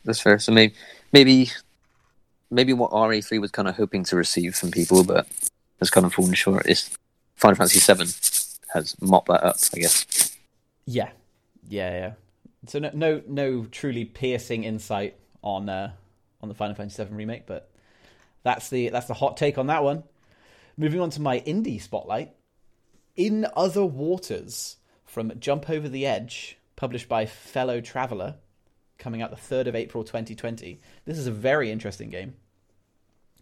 that's- fair. So maybe, maybe, maybe what RE3 was kind of hoping to receive from people, but has kind of fallen short. Is Final Fantasy VII has mopped that up, I guess. Yeah, yeah, yeah. So no, no, no truly piercing insight on uh, on the Final Fantasy VII remake, but that's the that's the hot take on that one. Moving on to my indie spotlight, in other waters from Jump Over The Age, published by Fellow Traveler, coming out the third of April, 2020. This is a very interesting game.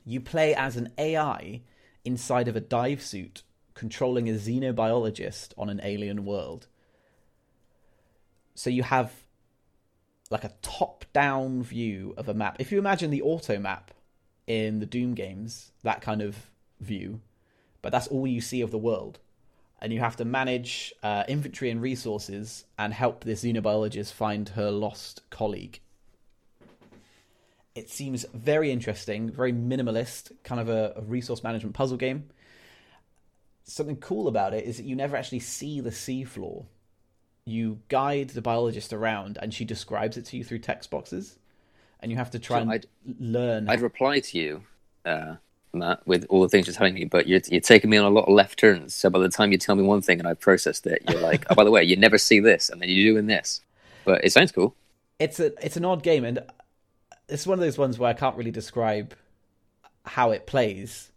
You play as an AI inside of a dive suit, controlling a xenobiologist on an alien world so you have like a top down view of a map. If you imagine the auto map in the Doom games, that kind of view, but that's all you see of the world. And you have to manage uh, inventory and resources and help this xenobiologist find her lost colleague. It seems very interesting, very minimalist, kind of a, a resource management puzzle game. Something cool about it is that you never actually see the seafloor you guide the biologist around and she describes it to you through text boxes and you have to try So and I'd- learn I'd reply to you uh, Matt, with all the things you're telling me, but you're you're taking me on a lot of left turns. So by the time you tell me one thing and I've processed it, you're like, oh, by the way, you never see this, and then you're doing this. But it sounds cool. It's a it's an odd game, and it's one of those ones where I can't really describe how it plays.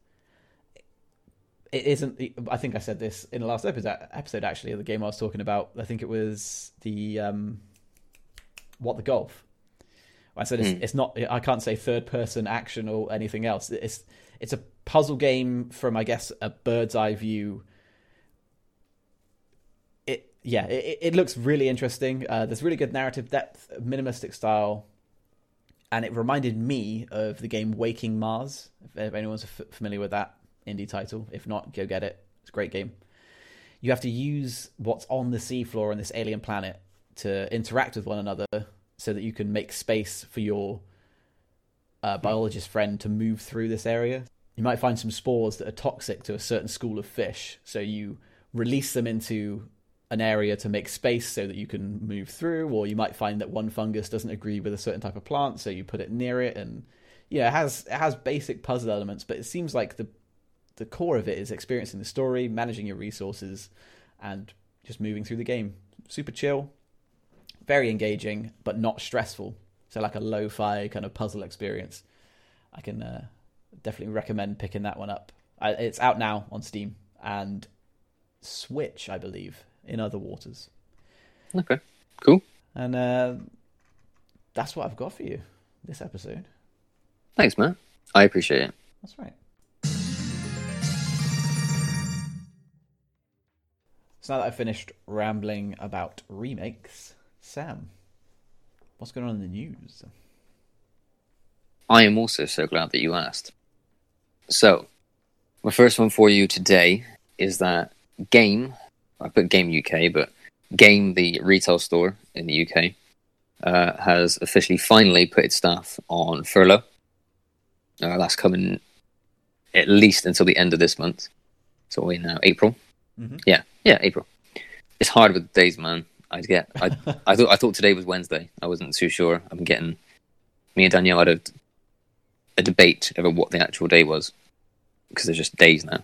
It isn't. I think I said this in the last episode. Episode actually of the game I was talking about. I think it was the um, what the golf. I said it's, mm. it's not. I can't say third person action or anything else. It's it's a puzzle game from I guess a bird's eye view. It yeah, it, it looks really interesting. Uh, there's really good narrative depth, minimalistic style, and it reminded me of the game Waking Mars. If anyone's f- familiar with that indie title, if not, go get it. It's a great game. You have to use what's on the seafloor on this alien planet to interact with one another so that you can make space for your uh, biologist friend to move through this area. You might find some spores that are toxic to a certain school of fish, so you release them into an area to make space so that you can move through, or you might find that one fungus doesn't agree with a certain type of plant, so you put it near it, and yeah, it has it has basic puzzle elements, but it seems like the the core of it is experiencing the story, managing your resources, and just moving through the game. Super chill, very engaging, but not stressful. So like a lo-fi kind of puzzle experience. I can uh, definitely recommend picking that one up. I, it's out now on Steam and Switch, I believe, in other waters. Okay, cool. And uh, that's what I've got for you this episode. Thanks, man. I appreciate it. That's right. So now that I've finished rambling about remakes, Sam, what's going on in the news? I am also so glad that you asked. So, my first one for you today is that Game, I put Game UK, but Game, the retail store in the UK, uh, has officially finally put its staff on furlough. Uh, that's coming at least until the end of this month. So we're now April. Mm-hmm. Yeah, yeah, April. It's hard with the days, man. I'd get. I (laughs) I thought I thought today was Wednesday. I wasn't too sure. I'm getting. Me and Danielle had a, a debate over what the actual day was because there's just days now.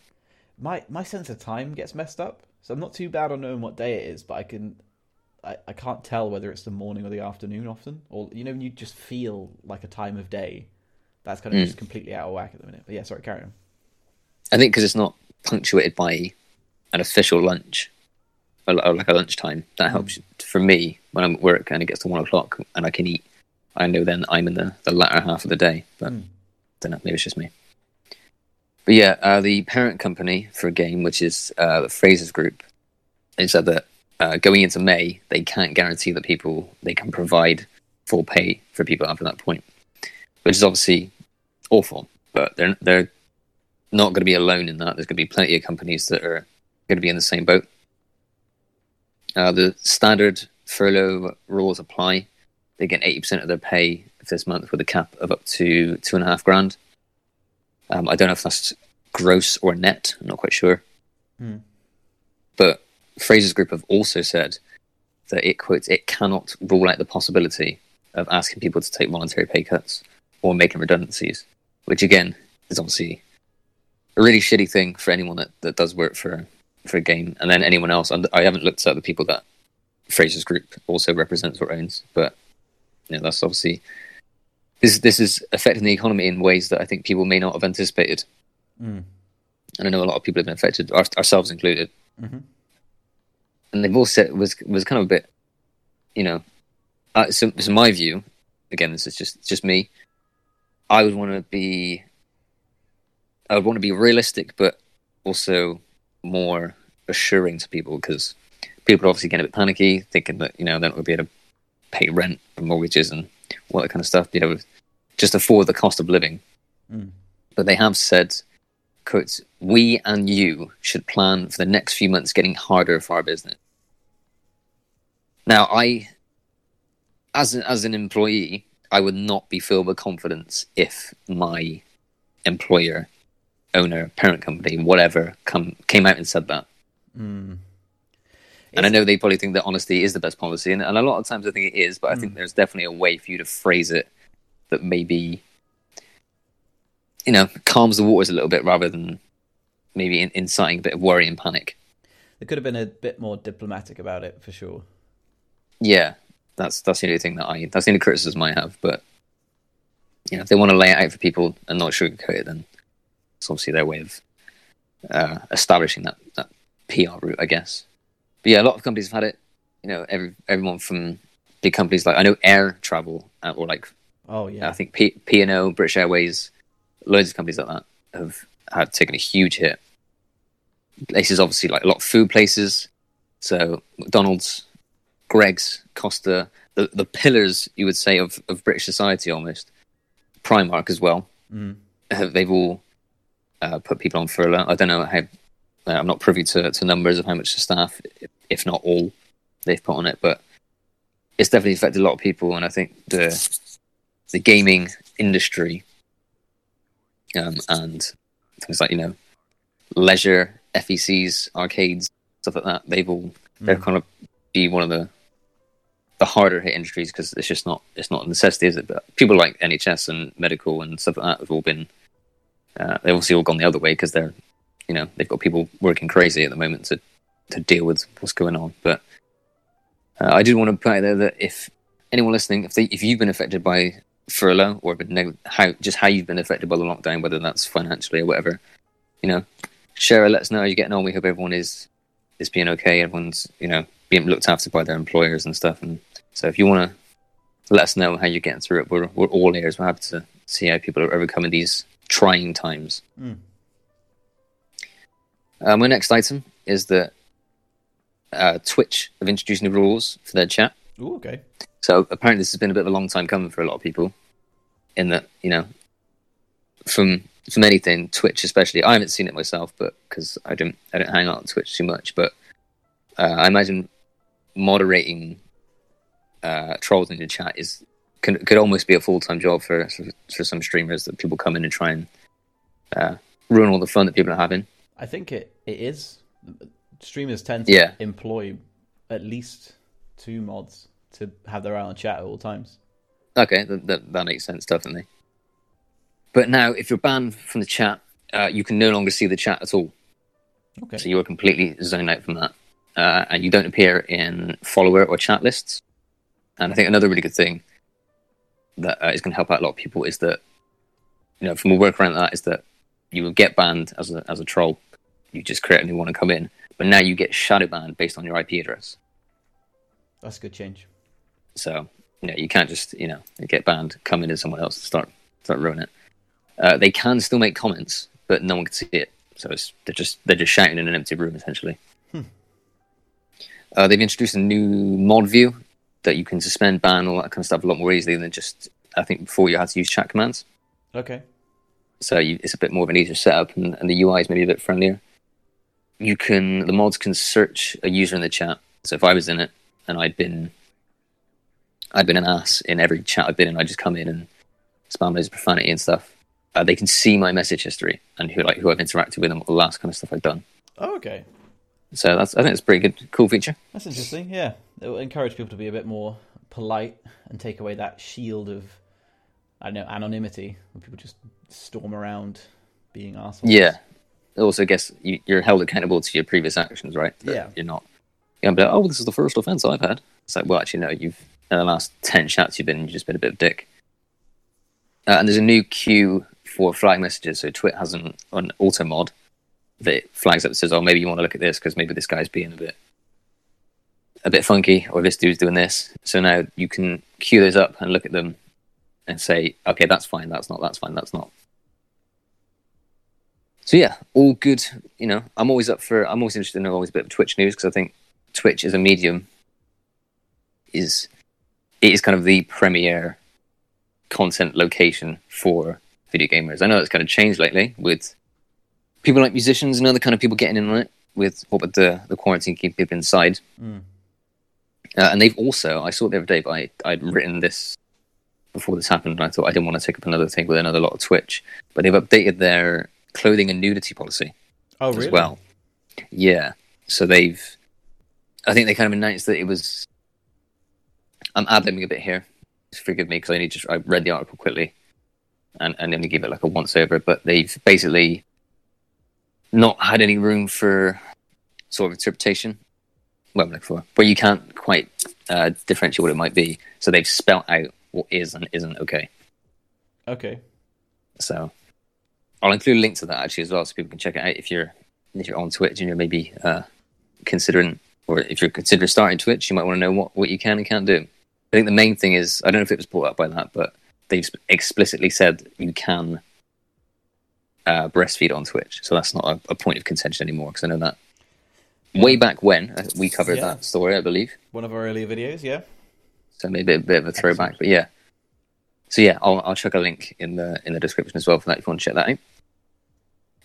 My my sense of time gets messed up, so I'm not too bad on knowing what day it is, but I can. I, I can't tell whether it's the morning or the afternoon often, or you know when you just feel like a time of day. That's kind of mm. just completely out of whack at the minute. But yeah, sorry, carry on. I think because it's not punctuated by an official lunch like a lunchtime. That helps mm. for me when I'm at work and it gets to one o'clock and I can eat. I know then I'm in the, the latter half of the day, but mm. don't know. Maybe it's just me. But yeah, uh, the parent company for a game, which is uh, the Frasers Group, they said that uh, going into May, they can't guarantee that people they can provide full pay for people after that point, which is obviously awful. But they're they're not going to be alone in that. There's going to be plenty of companies that are going to be in the same boat. Uh, the standard furlough rules apply. They get 80% of their pay this month with a cap of up to two and a half grand. Um, I don't know if that's gross or net. I'm not quite sure. Mm. But Frasers Group have also said that it quotes it cannot rule out the possibility of asking people to take voluntary pay cuts or making redundancies, which again is obviously a really shitty thing for anyone that, that does work for for a game, and then anyone else. And I haven't looked at the people that Frasers Group also represents or owns, but you know, that's obviously this. This is affecting the economy in ways that I think people may not have anticipated. Mm. And I know a lot of people have been affected, our, ourselves included. Mm-hmm. And they've all said was was kind of a bit, you know. Uh, so, so my view, again, this is just just me. I would want to be. I would want to be realistic, but also more assuring to people because people are obviously getting a bit panicky, thinking that you know they're not going to be able to pay rent and mortgages and all that kind of stuff. You know, just afford the cost of living. Mm. But they have said, "quotes We and you should plan for the next few months getting harder for our business." Now, I, as an, as an employee, I would not be filled with confidence if my employer owner, parent company, whatever, come came out and said that. Mm. And I know they probably think that honesty is the best policy, and, and a lot of times I think it is, but I think mm. there's definitely a way for you to phrase it that maybe you know calms the waters a little bit rather than maybe in, inciting a bit of worry and panic. They could have been a bit more diplomatic about it for sure. Yeah, that's that's the only thing that I that's the only criticism I have. But you know, if they want to lay it out for people and not sugarcoat it, then it's obviously their way of uh, establishing that, that PR route, I guess. But yeah, a lot of companies have had it. You know, every everyone from big companies like I know Air Travel uh, or like Oh yeah, I think P P and O, British Airways, loads of companies like that have had taken a huge hit. Places obviously like a lot of food places, so McDonald's, Greggs, Costa, the the pillars you would say of, of British society almost. Primark as well. Mm. have- they've all uh, put people on furlough. I don't know how. I'm not privy to, to numbers of how much the staff, if, if not all, they've put on it, but it's definitely affected a lot of people. And I think the the gaming industry um, and things like you know leisure, FECs, arcades, stuff like that, they've all they're Mm. kind of be one of the the harder hit industries because it's just not it's not a necessity, is it? But people like NHS and medical and stuff like that have all been uh, they've obviously all gone the other way because they're you know they've got people working crazy at the moment to to deal with what's going on. But uh, I did want to put out there that if anyone listening, if they if you've been affected by furlough or neg- how just how you've been affected by the lockdown, whether that's financially or whatever, you know, share it. Let us know how you're getting on. We hope everyone is is being okay. Everyone's you know being looked after by their employers and stuff. And so if you want to let us know how you're getting through it, we're we're all ears. We're happy to see how people are overcoming these trying times. Mm. Uh, my next item is that uh, Twitch have introduced new rules for their chat. Ooh, okay. So apparently, this has been a bit of a long time coming for a lot of people. In that, you know, from from anything, Twitch especially. I haven't seen it myself, but because I don't I don't hang out on Twitch too much. But uh, I imagine moderating uh, trolls in your chat is can, could almost be a full time job for, for for some streamers that people come in and try and uh, ruin all the fun that people are having. I think it, it is. Streamers tend to Yeah. employ at least two mods to have their eye on chat at all times. Okay, that, that, that makes sense, definitely. But now, if you're banned from the chat, uh, you can no longer see the chat at all. Okay. So you're completely zoned out from that. Uh, and you don't appear in follower or chat lists. And I think another really good thing that uh, is going to help out a lot of people is that, you know, from a workaround that is that you will get banned as a, as a troll. You just create a new one and come in. But now you get shadow banned based on your IP address. That's a good change. So you know you can't just you know get banned, come in as someone else and start start ruining it. Uh, they can still make comments, but no one can see it. So it's, they're just they're just shouting in an empty room essentially. Hmm. Uh, they've introduced a new mod view that you can suspend, ban, all that kind of stuff a lot more easily than just I think before you had to use chat commands. Okay. So you, it's a bit more of an easier setup, and, and the UI is maybe a bit friendlier. You can the mods can search a user in the chat. So if I was in it and I'd been I'd been an ass in every chat I've been in, I just come in and spam loads of profanity and stuff. Uh, they can see my message history and who like who I've interacted with and all the last kind of stuff I've done. Oh, okay. So that's I think it's a pretty good, cool feature. That's interesting. Yeah, it will encourage people to be a bit more polite and take away that shield of, I don't know, anonymity when people just storm around being assholes. Yeah. Also, I guess you, you're held accountable to your previous actions, right? That Yeah. You're not. You're be like, oh, this is the first offense I've had. It's like, well, actually, no. You've in the last ten chats you've been, you've just been a bit of a dick. Uh, and there's a new queue for flag messages. So Twit has an, an auto mod that flags up and says, oh, maybe you want to look at this because maybe this guy's being a bit a bit funky or this dude's doing this. So now you can queue those up and look at them and say, okay, that's fine, that's not, that's fine, that's not. So yeah, all good. You know, I'm always up for. I'm always interested in always a bit of Twitch news because I think Twitch as a medium is it is kind of the premier content location for video gamers. I know it's kind of changed lately with people like musicians and other kind of people getting in on it with what with the the quarantine keep people inside. Mm. Uh, and they've also, I saw it the other day, but I, I'd written this before this happened, and I thought I didn't want to take up another thing with another lot of Twitch. But they've updated their clothing and nudity policy Oh, as really? well. Yeah. So they've, I think they kind of announced that it was. I'm ad libbing a bit here. Just forgive me because I need to. I read the article quickly. and, and only give it like a once over. But they've basically not had any room for sort of interpretation. Well, I'm looking for where you can't quite uh, differentiate what it might be. So they've spelt out what is and isn't okay. Okay. So I'll include a link to that actually as well, so people can check it out if you're if you're on Twitch and you're maybe uh, considering, or if you're considering starting Twitch, you might want to know what, what you can and can't do. I think the main thing is I don't know if it was brought up by that, but they've explicitly said you can uh, breastfeed on Twitch, so that's not a, a point of contention anymore because I know that way back when uh, we covered Yeah. that story, I believe. One of our earlier videos, yeah. So maybe a bit of a throwback, but yeah. So yeah, I'll I'll chuck a link in the in the description as well for that if you want to check that out.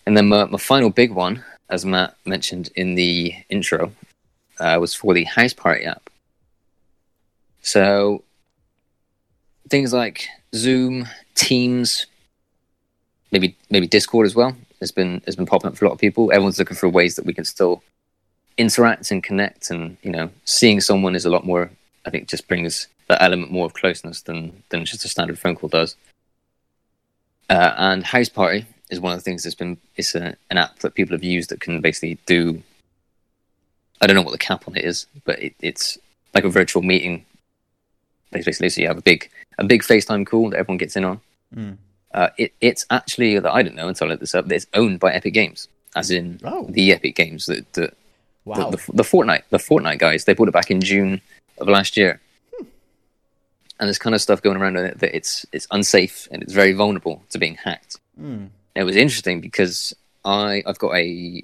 And then my, my final big one, as Matt mentioned in the intro, uh, was for the Houseparty app. So things like Zoom, Teams, maybe maybe Discord as well has been has been popping up for a lot of people. Everyone's looking for ways that we can still interact and connect, and you know, seeing someone is a lot more. I think just brings that element more of closeness than than just a standard phone call does. Uh, and Houseparty is one of the things that's been it's a, an app that people have used that can basically do. I don't know what the cap on it is, but it, it's like a virtual meeting. Basically, so you have a big a big FaceTime call that everyone gets in on. Mm. Uh, it, it's actually that I don't know until I looked this up. It's owned by Epic Games, as in Oh. the Epic Games that, that Wow. the, the, the Fortnite, the Fortnite guys, they bought it back in June of last year. And there's kind of stuff going around in it that it's it's unsafe and it's very vulnerable to being hacked. Mm. It was interesting because I I've got a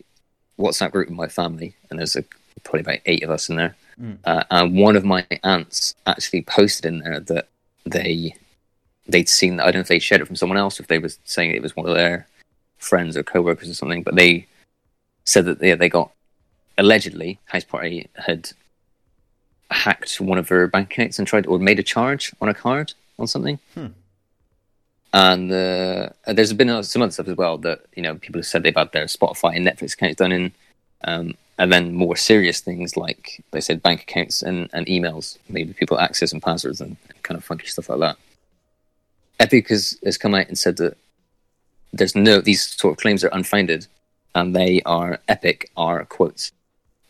WhatsApp group with my family, and there's a, probably about eight of us in there. Mm. Uh, and one of my aunts actually posted in there that they they'd seen I don't know if they shared it from someone else, if they were saying it was one of their friends or coworkers or something, but they said that yeah, they got allegedly Houseparty had hacked one of her bank accounts and tried or made a charge on a card on something. Hmm. And uh, there's been uh, some other stuff as well that you know people have said they've had their Spotify and Netflix accounts done in, um, and then more serious things like they said bank accounts and, and emails, maybe people access and passwords and kind of funky stuff like that. Epic has, has come out and said that there's no these sort of claims are unfounded, and they are Epic are quotes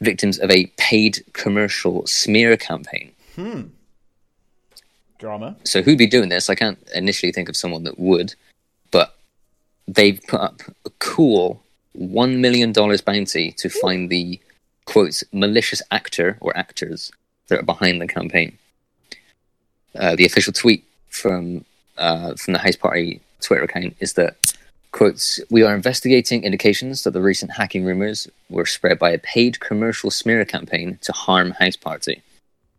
victims of a paid commercial smear campaign. Hmm. Drama. So who'd be doing this? I can't initially think of someone that would, but they've put up a cool one million dollars bounty to find the quotes malicious actor or actors that are behind the campaign. Uh, the official tweet from uh, from the Houseparty Twitter account is that quotes We are investigating indications that the recent hacking rumors were spread by a paid commercial smear campaign to harm Houseparty.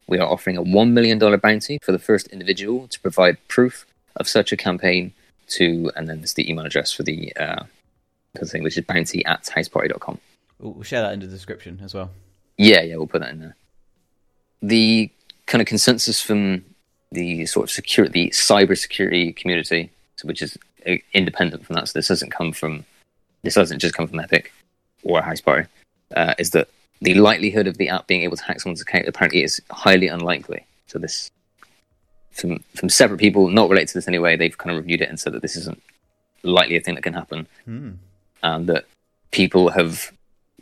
We are offering a $1 million bounty for the first individual to provide proof of such a campaign to, and then there's the email address for the, uh, the thing, which is bounty at houseparty.com. We'll share that in the description as well. Yeah, yeah, we'll put that in there. The kind of consensus from the sort of security, the cybersecurity community, which is uh, independent from that, so this doesn't come from, this doesn't just come from Epic or Houseparty, uh, is that the likelihood of the app being able to hack someone's account apparently is highly unlikely. So this, from from separate people not related to this anyway, they've kind of reviewed it and said that this isn't likely a thing that can happen Hmm. and that people have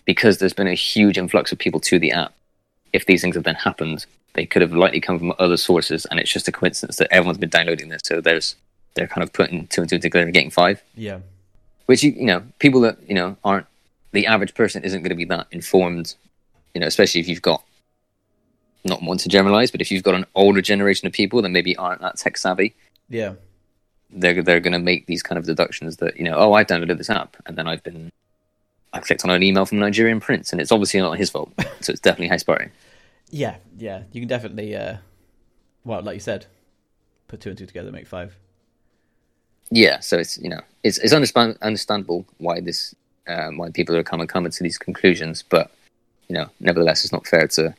because there's been a huge influx of people to the app if these things have then happened they could have likely come from other sources and it's just a coincidence that everyone's been downloading this so there's they're kind of putting two and two together and getting five Yeah. which you, you know people that you know aren't the average person isn't going to be that informed you know especially if you've got not want to generalize but if you've got an older generation of people that maybe aren't that tech savvy Yeah. they're they're going to make these kind of deductions that you know oh I downloaded this app and then I've been I clicked on an email from Nigerian Prince and it's obviously not his fault (laughs) so it's definitely Houseparty Yeah. Yeah. You can definitely, uh, well, like you said, put two and two together, make five. yeah so it's you know it's it's understand, understandable why this uh, why people are coming coming to these conclusions but you know nevertheless it's not fair to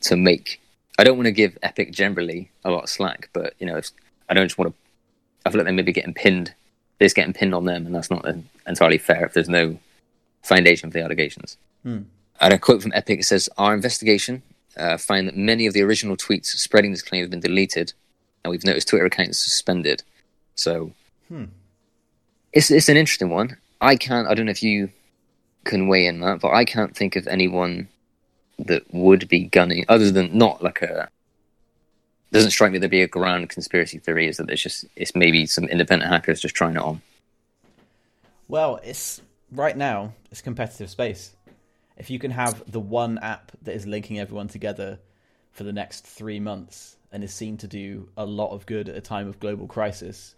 to make I don't want to give Epic generally a lot of slack but you know if, I don't just want to I feel like they're maybe getting pinned they're just getting pinned on them and that's not entirely fair if there's no foundation for the allegations Hmm. And a quote from Epic says, Our investigation uh, found that many of the original tweets spreading this claim have been deleted, and we've noticed Twitter accounts suspended. So Hmm. It's it's an interesting one. I can't. I don't know if you can weigh in that, but I can't think of anyone that would be gunning other than not like a. Doesn't strike me there'd be a grand conspiracy theory. Is that it's just it's maybe some independent hackers just trying it on. Well, it's right now it's competitive space. If you can have the one app that is linking everyone together for the next three months and is seen to do a lot of good at a time of global crisis,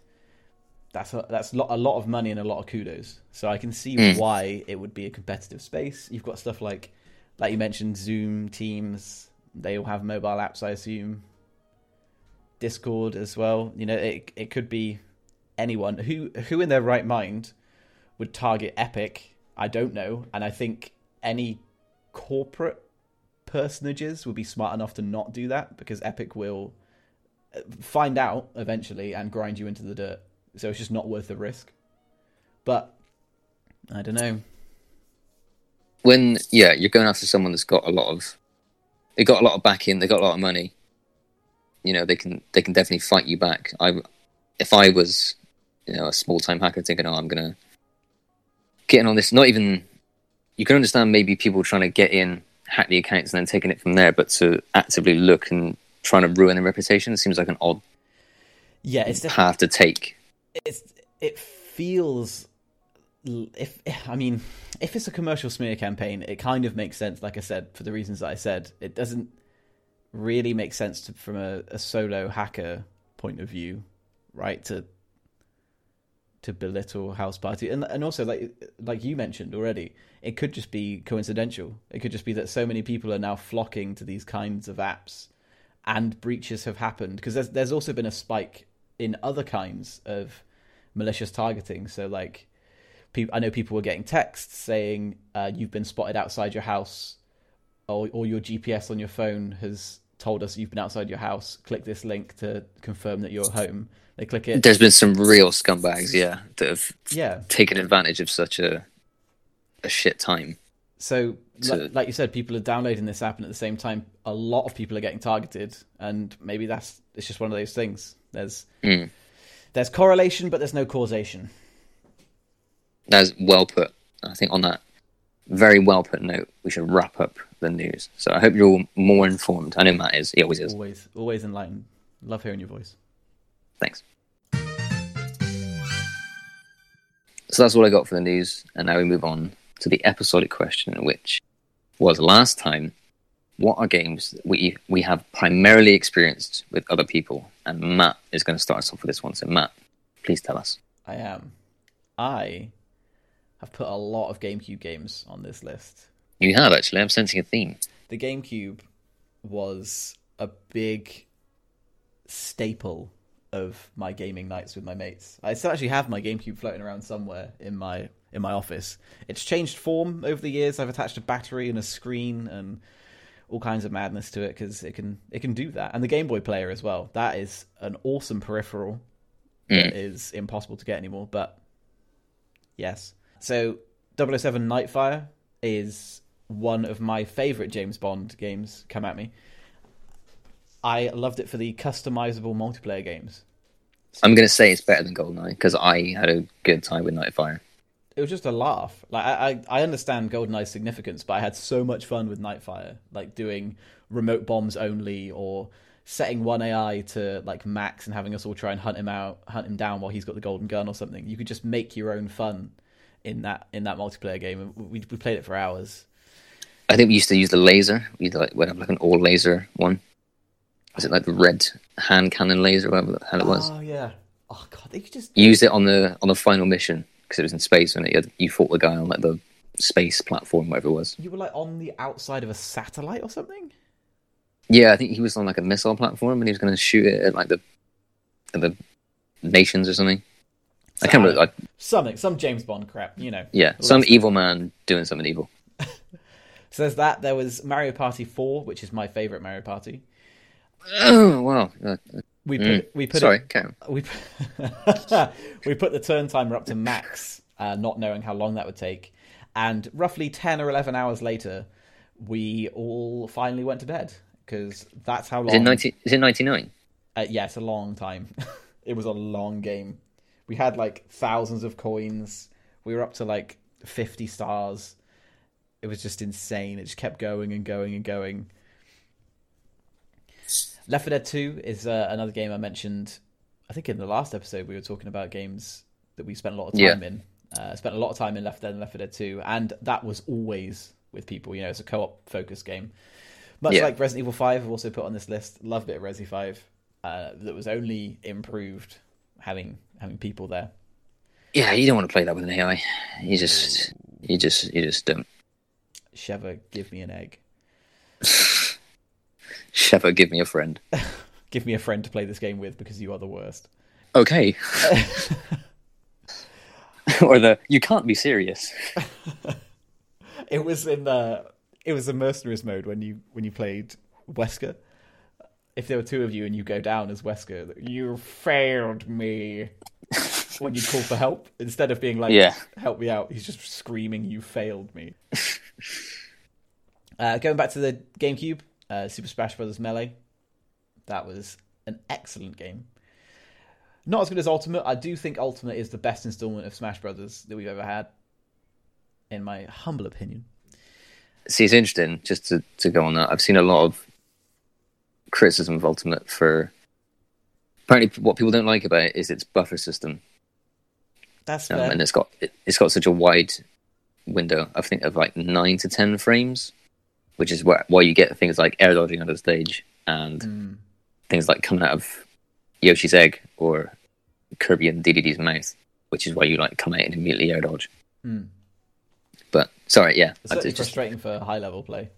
that's a, that's a lot of money and a lot of kudos. So I can see Mm. why it would be a competitive space. You've got stuff like, like you mentioned, Zoom, Teams. They all have mobile apps, I assume. Discord as well. You know, it it could be anyone who who in their right mind would target Epic. I don't know, and I think any corporate personages would be smart enough to not do that because Epic will uh, find out eventually and grind you into the dirt. So it's just not worth the risk. But I don't know. When yeah, you're going after someone that's got a lot of, they got a lot of backing, they got a lot of money. You know, they can they can definitely fight you back. I, if I was, you know, a small time hacker thinking, oh, I'm gonna get in on this. Not even, you can understand maybe people trying to get in, hack the accounts, and then taking it from there. But to actively look and trying to ruin their reputation seems like an odd Yeah, it's path to take. it's it feels if I mean if it's a commercial smear campaign, it kind of makes sense. Like I said, for the reasons that I said, it doesn't really make sense to, from a, a solo hacker point of view, right? To to belittle Houseparty, and and also like like you mentioned already, it could just be coincidental. It could just be that so many people are now flocking to these kinds of apps, and breaches have happened because there's there's also been a spike in other kinds of malicious targeting. So like, I know people were getting texts saying uh, you've been spotted outside your house, or or your GPS on your phone has told us you've been outside your house. Click this link to confirm that you're home. They click it. There's been some real scumbags, yeah, that have Yeah. taken advantage of such a a shit time. So, So- li- like you said, people are downloading this app, and at the same time, a lot of people are getting targeted. And maybe that's it's just one of those things. There's Mm. there's correlation, but there's no causation. That's well put. I think on that very well put note, we should wrap up the news. So I hope you're all more informed. I know Matt is. He always is. Always, always enlightened. Love hearing your voice. Thanks. So that's all I got for the news, and now we move on to the episodic question, which was last time: What are games we we have primarily experienced with other people? And Matt is going to start us off with this one. So Matt, please tell us. I am. I have put a lot of GameCube games on this list. You have actually. I'm sensing a theme. The GameCube was a big staple of my gaming nights with my mates. I still actually have my GameCube floating around somewhere in my in my office. It's changed form over the years. I've attached a battery and a screen and all kinds of madness to it because it can it can do that. And the Game Boy player as well. That is an awesome peripheral hmm. that is impossible to get anymore. But yes, so 007 Nightfire is one of my favorite James Bond games. Come at me. I loved it for the customizable multiplayer games. I'm going to say it's better than GoldenEye because I had a good time with Nightfire. It was just a laugh. Like I, I, I understand GoldenEye's significance, but I had so much fun with Nightfire, like doing remote bombs only, or setting one AI to like max and having us all try and hunt him out, hunt him down while he's got the golden gun or something. You could just make your own fun in that in that multiplayer game, we we played it for hours. I think we used to use the laser. We like would have like an all laser one. Was it like the red hand cannon laser, whatever the hell it was? Oh yeah. Oh god, they could just Use it on the on the final mission because it was in space and it, you, had, you fought the guy on like the space platform, whatever it was. you were like on the outside of a satellite or something. Yeah, I think he was on like a missile platform and he was going to shoot it at like the at the nations or something. I can't remember. Like, Something, some James Bond crap, you know. yeah, some evil man doing something evil. (laughs) So there's that. There was Mario Party 4, which is my favorite Mario Party. Oh wow! Uh, We put Mm. we put sorry, it, carry on. (laughs) we (laughs) we put the turn timer up to max, uh, not knowing how long that would take, and roughly ten or eleven hours later, we all finally went to bed because that's how long. Is it ninety? Is it ninety nine? Uh, yeah, it's a long time. (laughs) it was a long game. We had like thousands of coins. We were up to like 50 stars. It was just insane. It just kept going and going and going. Left 4 Dead 2 is uh, another game I mentioned. I think in the last episode we were talking about games that we spent a lot of time Yeah. in. Uh, spent a lot of time in Left 4 Dead and Left 4 Dead 2, and that was always with people. You know, it's a co-op focused game. Much Yeah. like Resident Evil 5, I've also put on this list. Love a bit of Resi 5. Uh, that was only improved having having people there. Yeah, you don't want to play that with an AI. You just, you just, you just don't. Sheva, give me an egg. (laughs) Shepard, give me a friend. (laughs) Give me a friend to play this game with because you are the worst. Okay. (laughs) or the you can't be serious. (laughs) It was in the it was the mercenaries mode when you when you played Wesker. If there were two of you and you go down as Wesker, you failed me. when you call for help, instead of being like, Yeah. help me out," he's just screaming, "You failed me." uh, going back to the GameCube, uh, Super Smash Bros. Melee, that was an excellent game. Not as good as Ultimate. I do think Ultimate is the best installment of Smash Brothers that we've ever had, in my humble opinion. See, it's interesting just to, to go on that. I've seen a lot of criticism of Ultimate for apparently what people don't like about it is its buffer system, That's um, and it's got it, it's got such a wide window. I think of like nine to ten frames, which is where, why you get things like air dodging on the stage and Mm. things like coming out of Yoshi's egg or Kirby and Dedede's mouth, which is why you like come out and immediately air dodge. Mm. But sorry, yeah, It's just frustrating for high level play.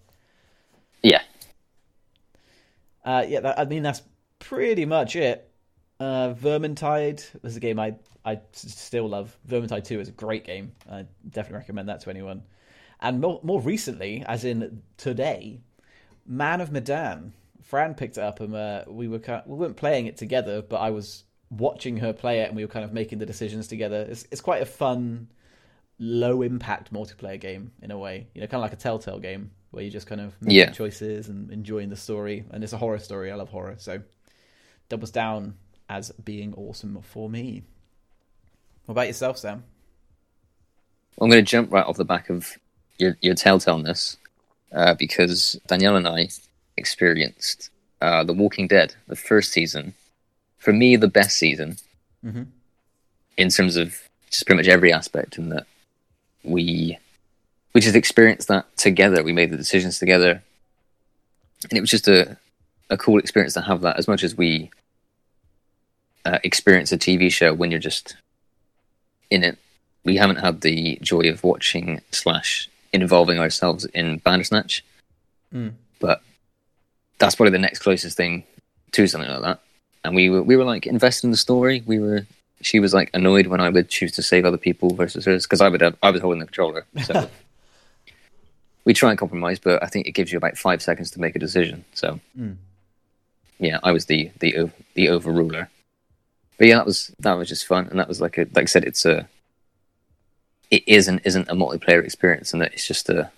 yeah, Uh, yeah, that, I mean that's pretty much it. Uh, Vermintide was a game I I still love. Vermintide Two is a great game. I definitely recommend that to anyone. And more more recently, as in today, Man of Medan. Fran picked it up and uh, we were kind we weren't playing it together, but I was watching her play it and we were kind of making the decisions together. It's it's quite a fun, low impact multiplayer game in a way. You know, kind of like a Telltale game where you just kind of making Yeah. choices and enjoying the story. And it's a horror story. I love horror, so doubles down as being awesome for me. What about yourself, Sam? I'm going to jump right off the back of your your telltaleness uh, because Danielle and I experienced uh, The Walking Dead, the first season. For me, the best season Mm-hmm. in terms of just pretty much every aspect, in that we we just experienced that together. We made the decisions together, and it was just a a cool experience to have that. As much as we uh, experience a TV show when you're just in it, we haven't had the joy of watching slash involving ourselves in Bandersnatch. Mm. But that's probably the next closest thing to something like that. And we were we were like invested in the story. We were she was like annoyed when I would choose to save other people versus hers because I would have, I was holding the controller. So (laughs) we try and compromise, but I think it gives you about five seconds to make a decision. So Mm. yeah, I was the the the overruler. But yeah, that was that was just fun, and that was like a like I said, it's a it isn't isn't a multiplayer experience, and that it's just a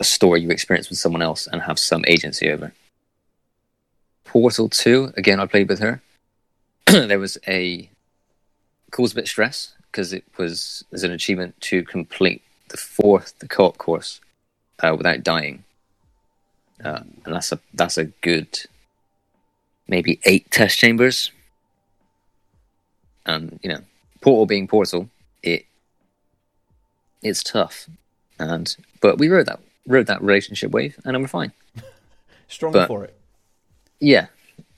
a story you experience with someone else and have some agency over. Portal Two again, I played with her. (clears throat) there was a caused a bit of stress because it was there's an achievement to complete the fourth the co-op course uh, without dying, uh, and that's a that's a good maybe eight test chambers. And you know, Portal being Portal, it it's tough, and but we rode that rode that relationship wave, and we're fine. (laughs) Stronger But- for it. Yeah,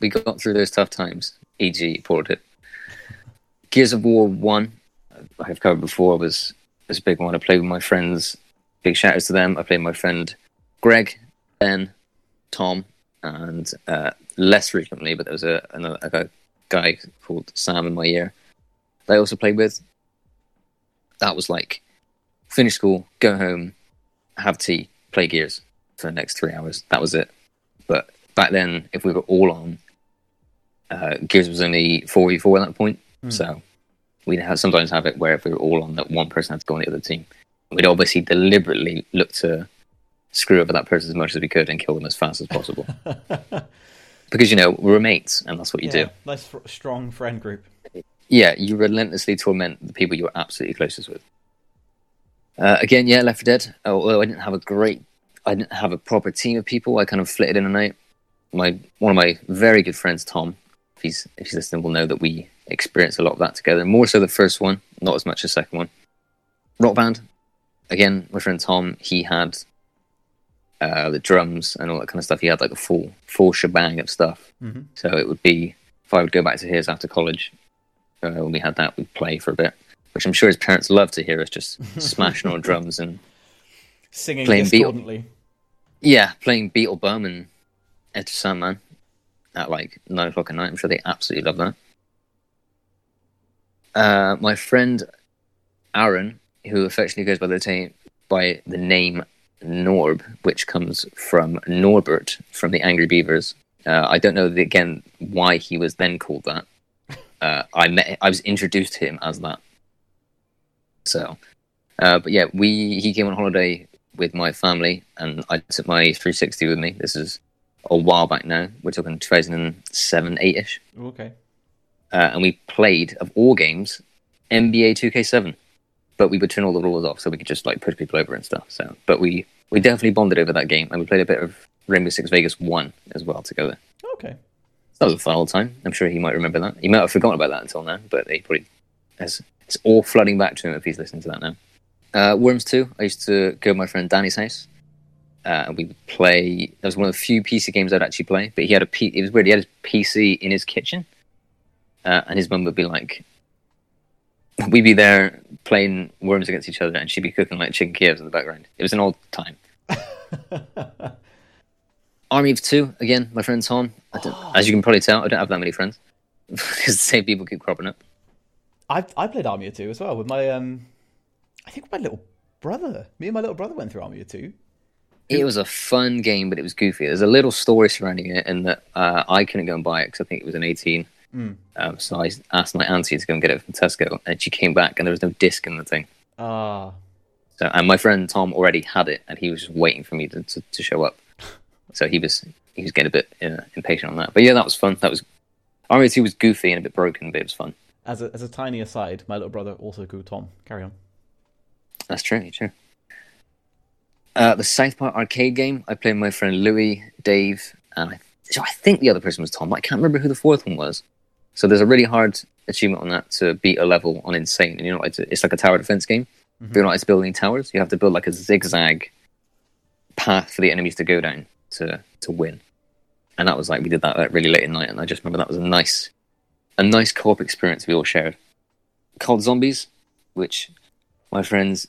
we got through those tough times. E.g., Portal it. Gears of War One, I've covered before, was was a big one. I played with my friends. Big shout outs to them. I played with my friend Greg, Ben, Tom, and uh, less frequently, but there was a another a guy called Sam in my year that I also played with. That was like finish school, go home, have tea, play Gears for the next three hours. That was it. But back then, if we were all on, uh, Gears was only four v four at that point, so we'd have, sometimes have it where if we were all on, that one person had to go on the other team. We'd obviously deliberately look to screw over that person as much as we could and kill them as fast as possible. (laughs) because you know we're mates, and that's what you yeah, do. nice, fr- strong friend group. yeah, you relentlessly torment the people you're absolutely closest with. Uh, again, yeah, Left 4 Dead. Although I didn't have a great, I didn't have a proper team of people. I kind of flitted in and out. My one of my very good friends, Tom, if he's if he's listening, will know that we experienced a lot of that together. More so the first one, not as much the second one. Rock band. Again, my friend Tom, he had uh, the drums and all that kind of stuff. He had like a full full shebang of stuff. Mm-hmm. So it would be if I would go back to his after college, uh, when we had that, we'd play for a bit, which I'm sure his parents love to hear us just (laughs) smashing on drums and Singing Playing discordantly. yeah, playing Beetlebum and Enter Sandman at like nine o'clock at night. I'm sure they absolutely love that. Uh, my friend Aaron, who affectionately goes by the ta- by the name Norb, which comes from Norbert from the Angry Beavers. Uh, I don't know the, again why he was then called that. (laughs) Uh, I met, I was introduced to him as that. So, uh, but yeah, we he came on holiday with my family, and I took my 360 with me. This is a while back now. We're talking 2007, eight ish, Okay. uh, and we played of all games NBA 2K7. But we would turn all the rules off so we could just like push people over and stuff. So, but we we definitely bonded over that game, and we played a bit of Rainbow Six Vegas One as well together. Okay. That was a fun old time. I'm sure he might remember that. He might have forgotten about that until now, but he probably has. It's all flooding back to him if he's listening to that now. Uh, Worms 2, I used to go to my friend Danny's house. Uh, and we would play. That was one of the few PC games I'd actually play. But he had a P. It was weird. He had his PC in his kitchen, uh, and his mum would be like, we'd be there playing Worms against each other, and she'd be cooking like chicken Kievs in the background. It was an old time. (laughs) Army of Two again. My friend Tom. I don't, (gasps) as you can probably tell, I don't have that many friends (laughs) because the same people keep cropping up. I I played Army of Two as well with my um, I think my little brother. Me and my little brother went through Army of Two. It was a fun game, but it was goofy. There's a little story surrounding it, and that uh, I couldn't go and buy it because I think it was an 18. Mm. Um, so I asked my auntie to go and get it from Tesco, and she came back, and there was no disc in the thing. Ah, So, and my friend Tom already had it, and he was just waiting for me to, to, to show up. So he was he was getting a bit uh, impatient on that. But yeah, that was fun. That was of Two was goofy and a bit broken, but it was fun. As a as a tiny aside, my little brother also called Tom. Carry on. That's true, true. Uh, the South Park arcade game, I played with my friend Louis, Dave, and I, so I think the other person was Tom. but I can't remember who the fourth one was. So there's a really hard achievement on that to beat a level on Insane. And you know, to, it's like a tower defense game. But you're not building towers. You have to build like a zigzag path for the enemies to go down to to win. And that was like we did that like, really late at night, and I just remember that was a nice, a nice co-op experience we all shared. Called Zombies, which my friends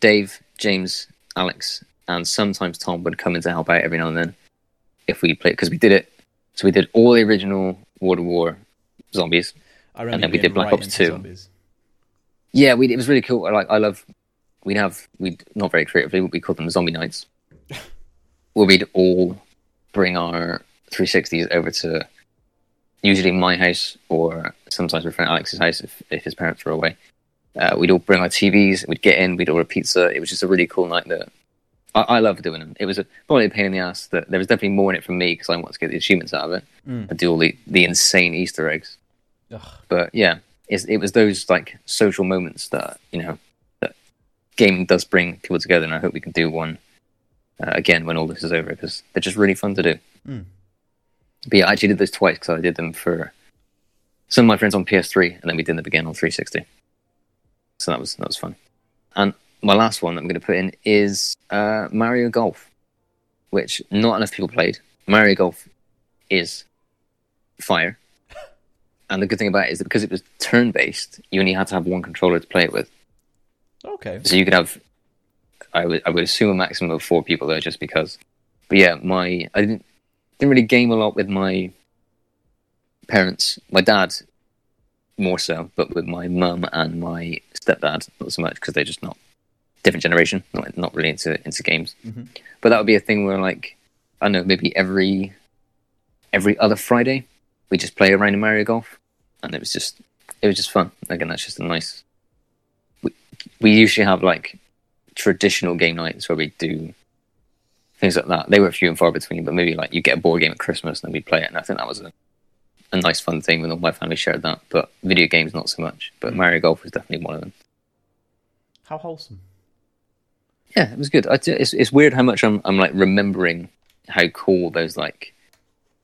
Dave, James, Alex, and sometimes Tom would come in to help out every now and then if we played because we did it. So we did all the original World at War zombies. I remember then we did Black right Ops 2. Zombies. Yeah, we it was really cool. I like I love we'd have we not very creatively, but we called them zombie nights. (laughs) where we'd all bring our 360s over to usually my house or sometimes my friend Alex's house if, if his parents were away. Uh, we'd all bring our TVs, we'd get in, we'd order pizza. It was just a really cool night that I, I love doing them. It was a, probably a pain in the ass that there was definitely more in it for me because I wanted to get the achievements out of it Mm. and do all the, the insane Easter eggs. Ugh. But yeah, it's, it was those like social moments that you know that gaming does bring people together, and I hope we can do one uh, again when all this is over because they're just really fun to do. Mm. But yeah, I actually did this twice because I did them for some of my friends on PS3, and then we did them again on 360. So that was that was fun. And my last one that I'm going to put in is uh, Mario Golf, which not enough people played. Mario Golf is fire. (laughs) And the good thing about it is that because it was turn based, you only had to have one controller to play it with. Okay. So you could have, I would, I would assume a maximum of four people there, just because. But yeah, my I didn't didn't really game a lot with my parents. My dad more so, but with my mum and my stepdad not so much because they're just not different generation, not not really into into games. Mhm. But that would be a thing where like I don't know, maybe every every other Friday we just play around in Mario Golf, and it was just it was just fun. Again, that's just a nice. We, we usually have like traditional game nights where we do things like that. They were few and far between, but maybe like you get a board game at Christmas and then we play it, and I think that was a, a nice fun thing when all my family shared that. But video games not so much. But mm. Mario Golf was definitely one of them. How wholesome. Yeah, it was good. I, it's it's weird how much I'm I'm like remembering how cool those like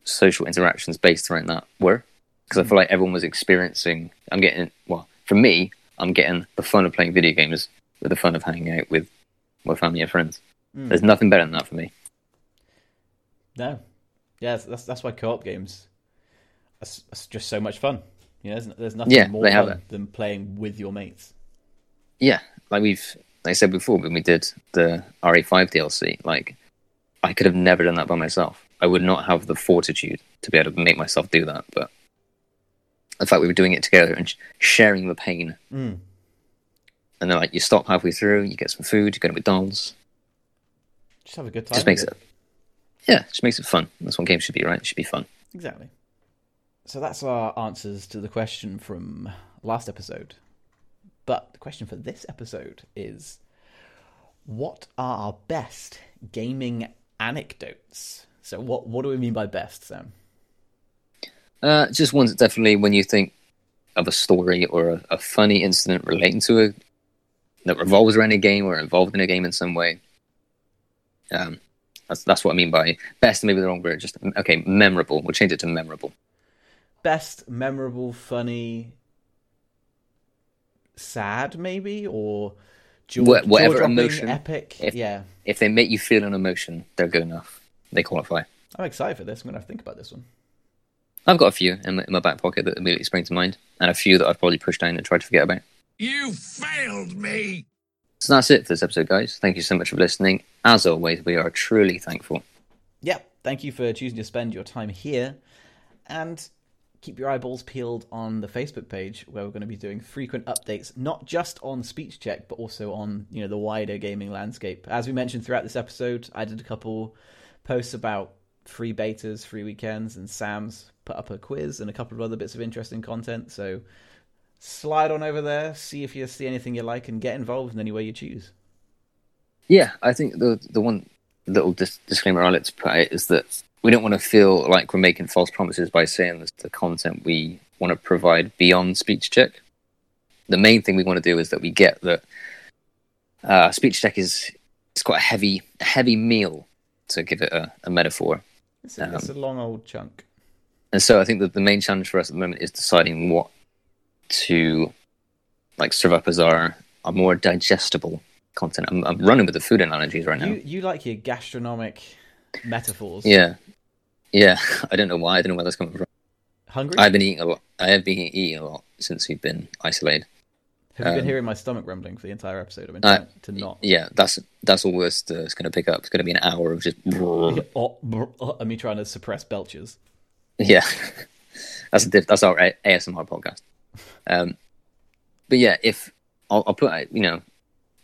social interactions based around that were because I feel like everyone was experiencing. I'm getting well for me. I'm getting the fun of playing video games with the fun of hanging out with my family and friends. There's nothing better than that for me. No. Yeah, that's that's, that's why co-op games are are just so much fun. You know, there's, there's nothing Yeah, more fun than playing with your mates. Yeah, like we've like I said before when we did the RE5 DLC, like I could have never done that by myself. I would not have the fortitude to be able to make myself do that. But the fact we were doing it together and sharing the pain, Mm. and then like you stop halfway through, you get some food, you go to McDonald's, Just have a good time. just makes it yeah, just makes it fun. That's what games should be, right? It should be fun. Exactly. So that's our answers to the question from last episode. But the question for this episode is what are our best gaming anecdotes? So what what do we mean by best, Sam? Uh, just ones that definitely, when you think of a story or a, a funny incident relating to a that revolves around a game or involved in a game in some way. Um, that's that's what I mean by best. Maybe the wrong word. Just okay, memorable. We'll change it to memorable. Best, memorable, funny, sad maybe or jaw, Wha- whatever jaw-dropping, emotion, epic. if- yeah. If they make you feel an emotion, they're good enough. They qualify. I'm excited for this. I'm going to have to think about this one. I've got a few in my, in my back pocket that immediately spring to mind, and a few that I've probably pushed down and tried to forget about. You failed me! So that's it for this episode, guys. Thank you so much for listening. As always, we are truly thankful. yeah, thank you for choosing to spend your time here. And keep your eyeballs peeled on the Facebook page where we're going to be doing frequent updates, not just on Speech Check, but also on you know the wider gaming landscape. As we mentioned throughout this episode, I did a couple posts about free betas, free weekends, and Sam's put up a quiz and a couple of other bits of interesting content. So slide on over there, see if you see anything you like, and get involved in any way you choose. Yeah, I think the the one little dis- disclaimer I'd like to put out is that we don't want to feel like we're making false promises by saying this, the content we want to provide beyond speech check. The main thing we want to do is that we get that uh, speech check is it's quite a heavy heavy meal to give it a, a metaphor. It's a, it's a long old chunk. And so I think that the main challenge for us at the moment is deciding what to like serve up as our, our more digestible content. I'm, I'm running with the food analogies right now. You you like your gastronomic metaphors? Yeah, yeah. (laughs) I don't know why. I don't know where that's coming from. Hungry? I've been eating a lot. I have been eating a lot since we've been isolated. Have you been um, hearing my stomach rumbling for the entire episode? I've been Uh, to not. Yeah, that's that's all worst uh, it's going to pick up. It's going to be an hour of just (laughs) Oh, oh, and me trying to suppress belches. yeah. (laughs) that's a diff- that's our ASMR podcast. Um, but yeah, if I'll, I'll put you know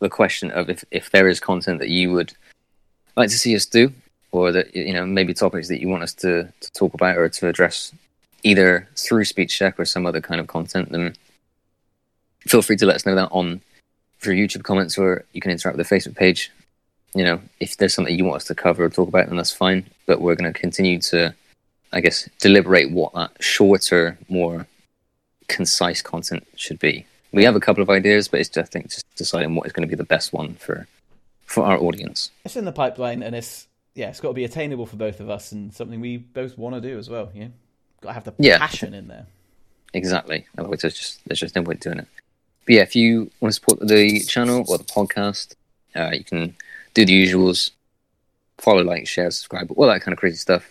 the question of if if there is content that you would like to see us do, or that you know maybe topics that you want us to, to talk about or to address, either through speech check or some other kind of content, then feel free to let us know that on through YouTube comments or you can interact with the Facebook page. You know, if there's something you want us to cover or talk about, then that's fine. But we're going to continue to, I guess, deliberate what that shorter, more concise content should be. We have a couple of ideas, but it's just, I think just deciding what is going to be the best one for for our audience. It's in the pipeline, and it's yeah, it's got to be attainable for both of us, and something we both want to do as well. Yeah, got to have the Yeah. passion in there. Exactly. Otherwise, there's just there's just no point doing it. But yeah, if you want to support the channel or the podcast, uh, you can do the usuals: follow, like, share, subscribe, all that kind of crazy stuff.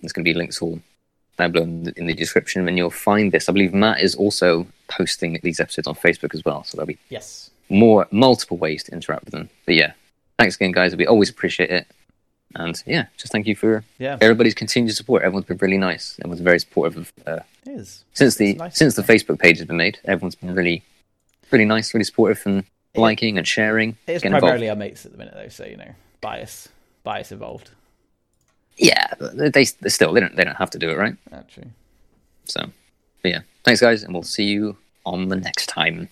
There's going to be links all down below in the, in the description, and you'll find this. I believe Matt is also posting these episodes on Facebook as well, so there'll be Yes, more multiple ways to interact with them. But yeah, thanks again, guys. We always appreciate it. And yeah, just thank you for yeah, everybody's continued support. Everyone's been really nice. Everyone's very supportive of uh, it is. since the nice since the Facebook page has been made. Everyone's been really, really nice, really supportive, and liking and sharing. It is getting involved. primarily our mates at the minute, though, so you know, bias, bias involved. Yeah, they, they still they don't they don't have to do it, right? Actually. So, but yeah, thanks guys, and we'll see you on the next time.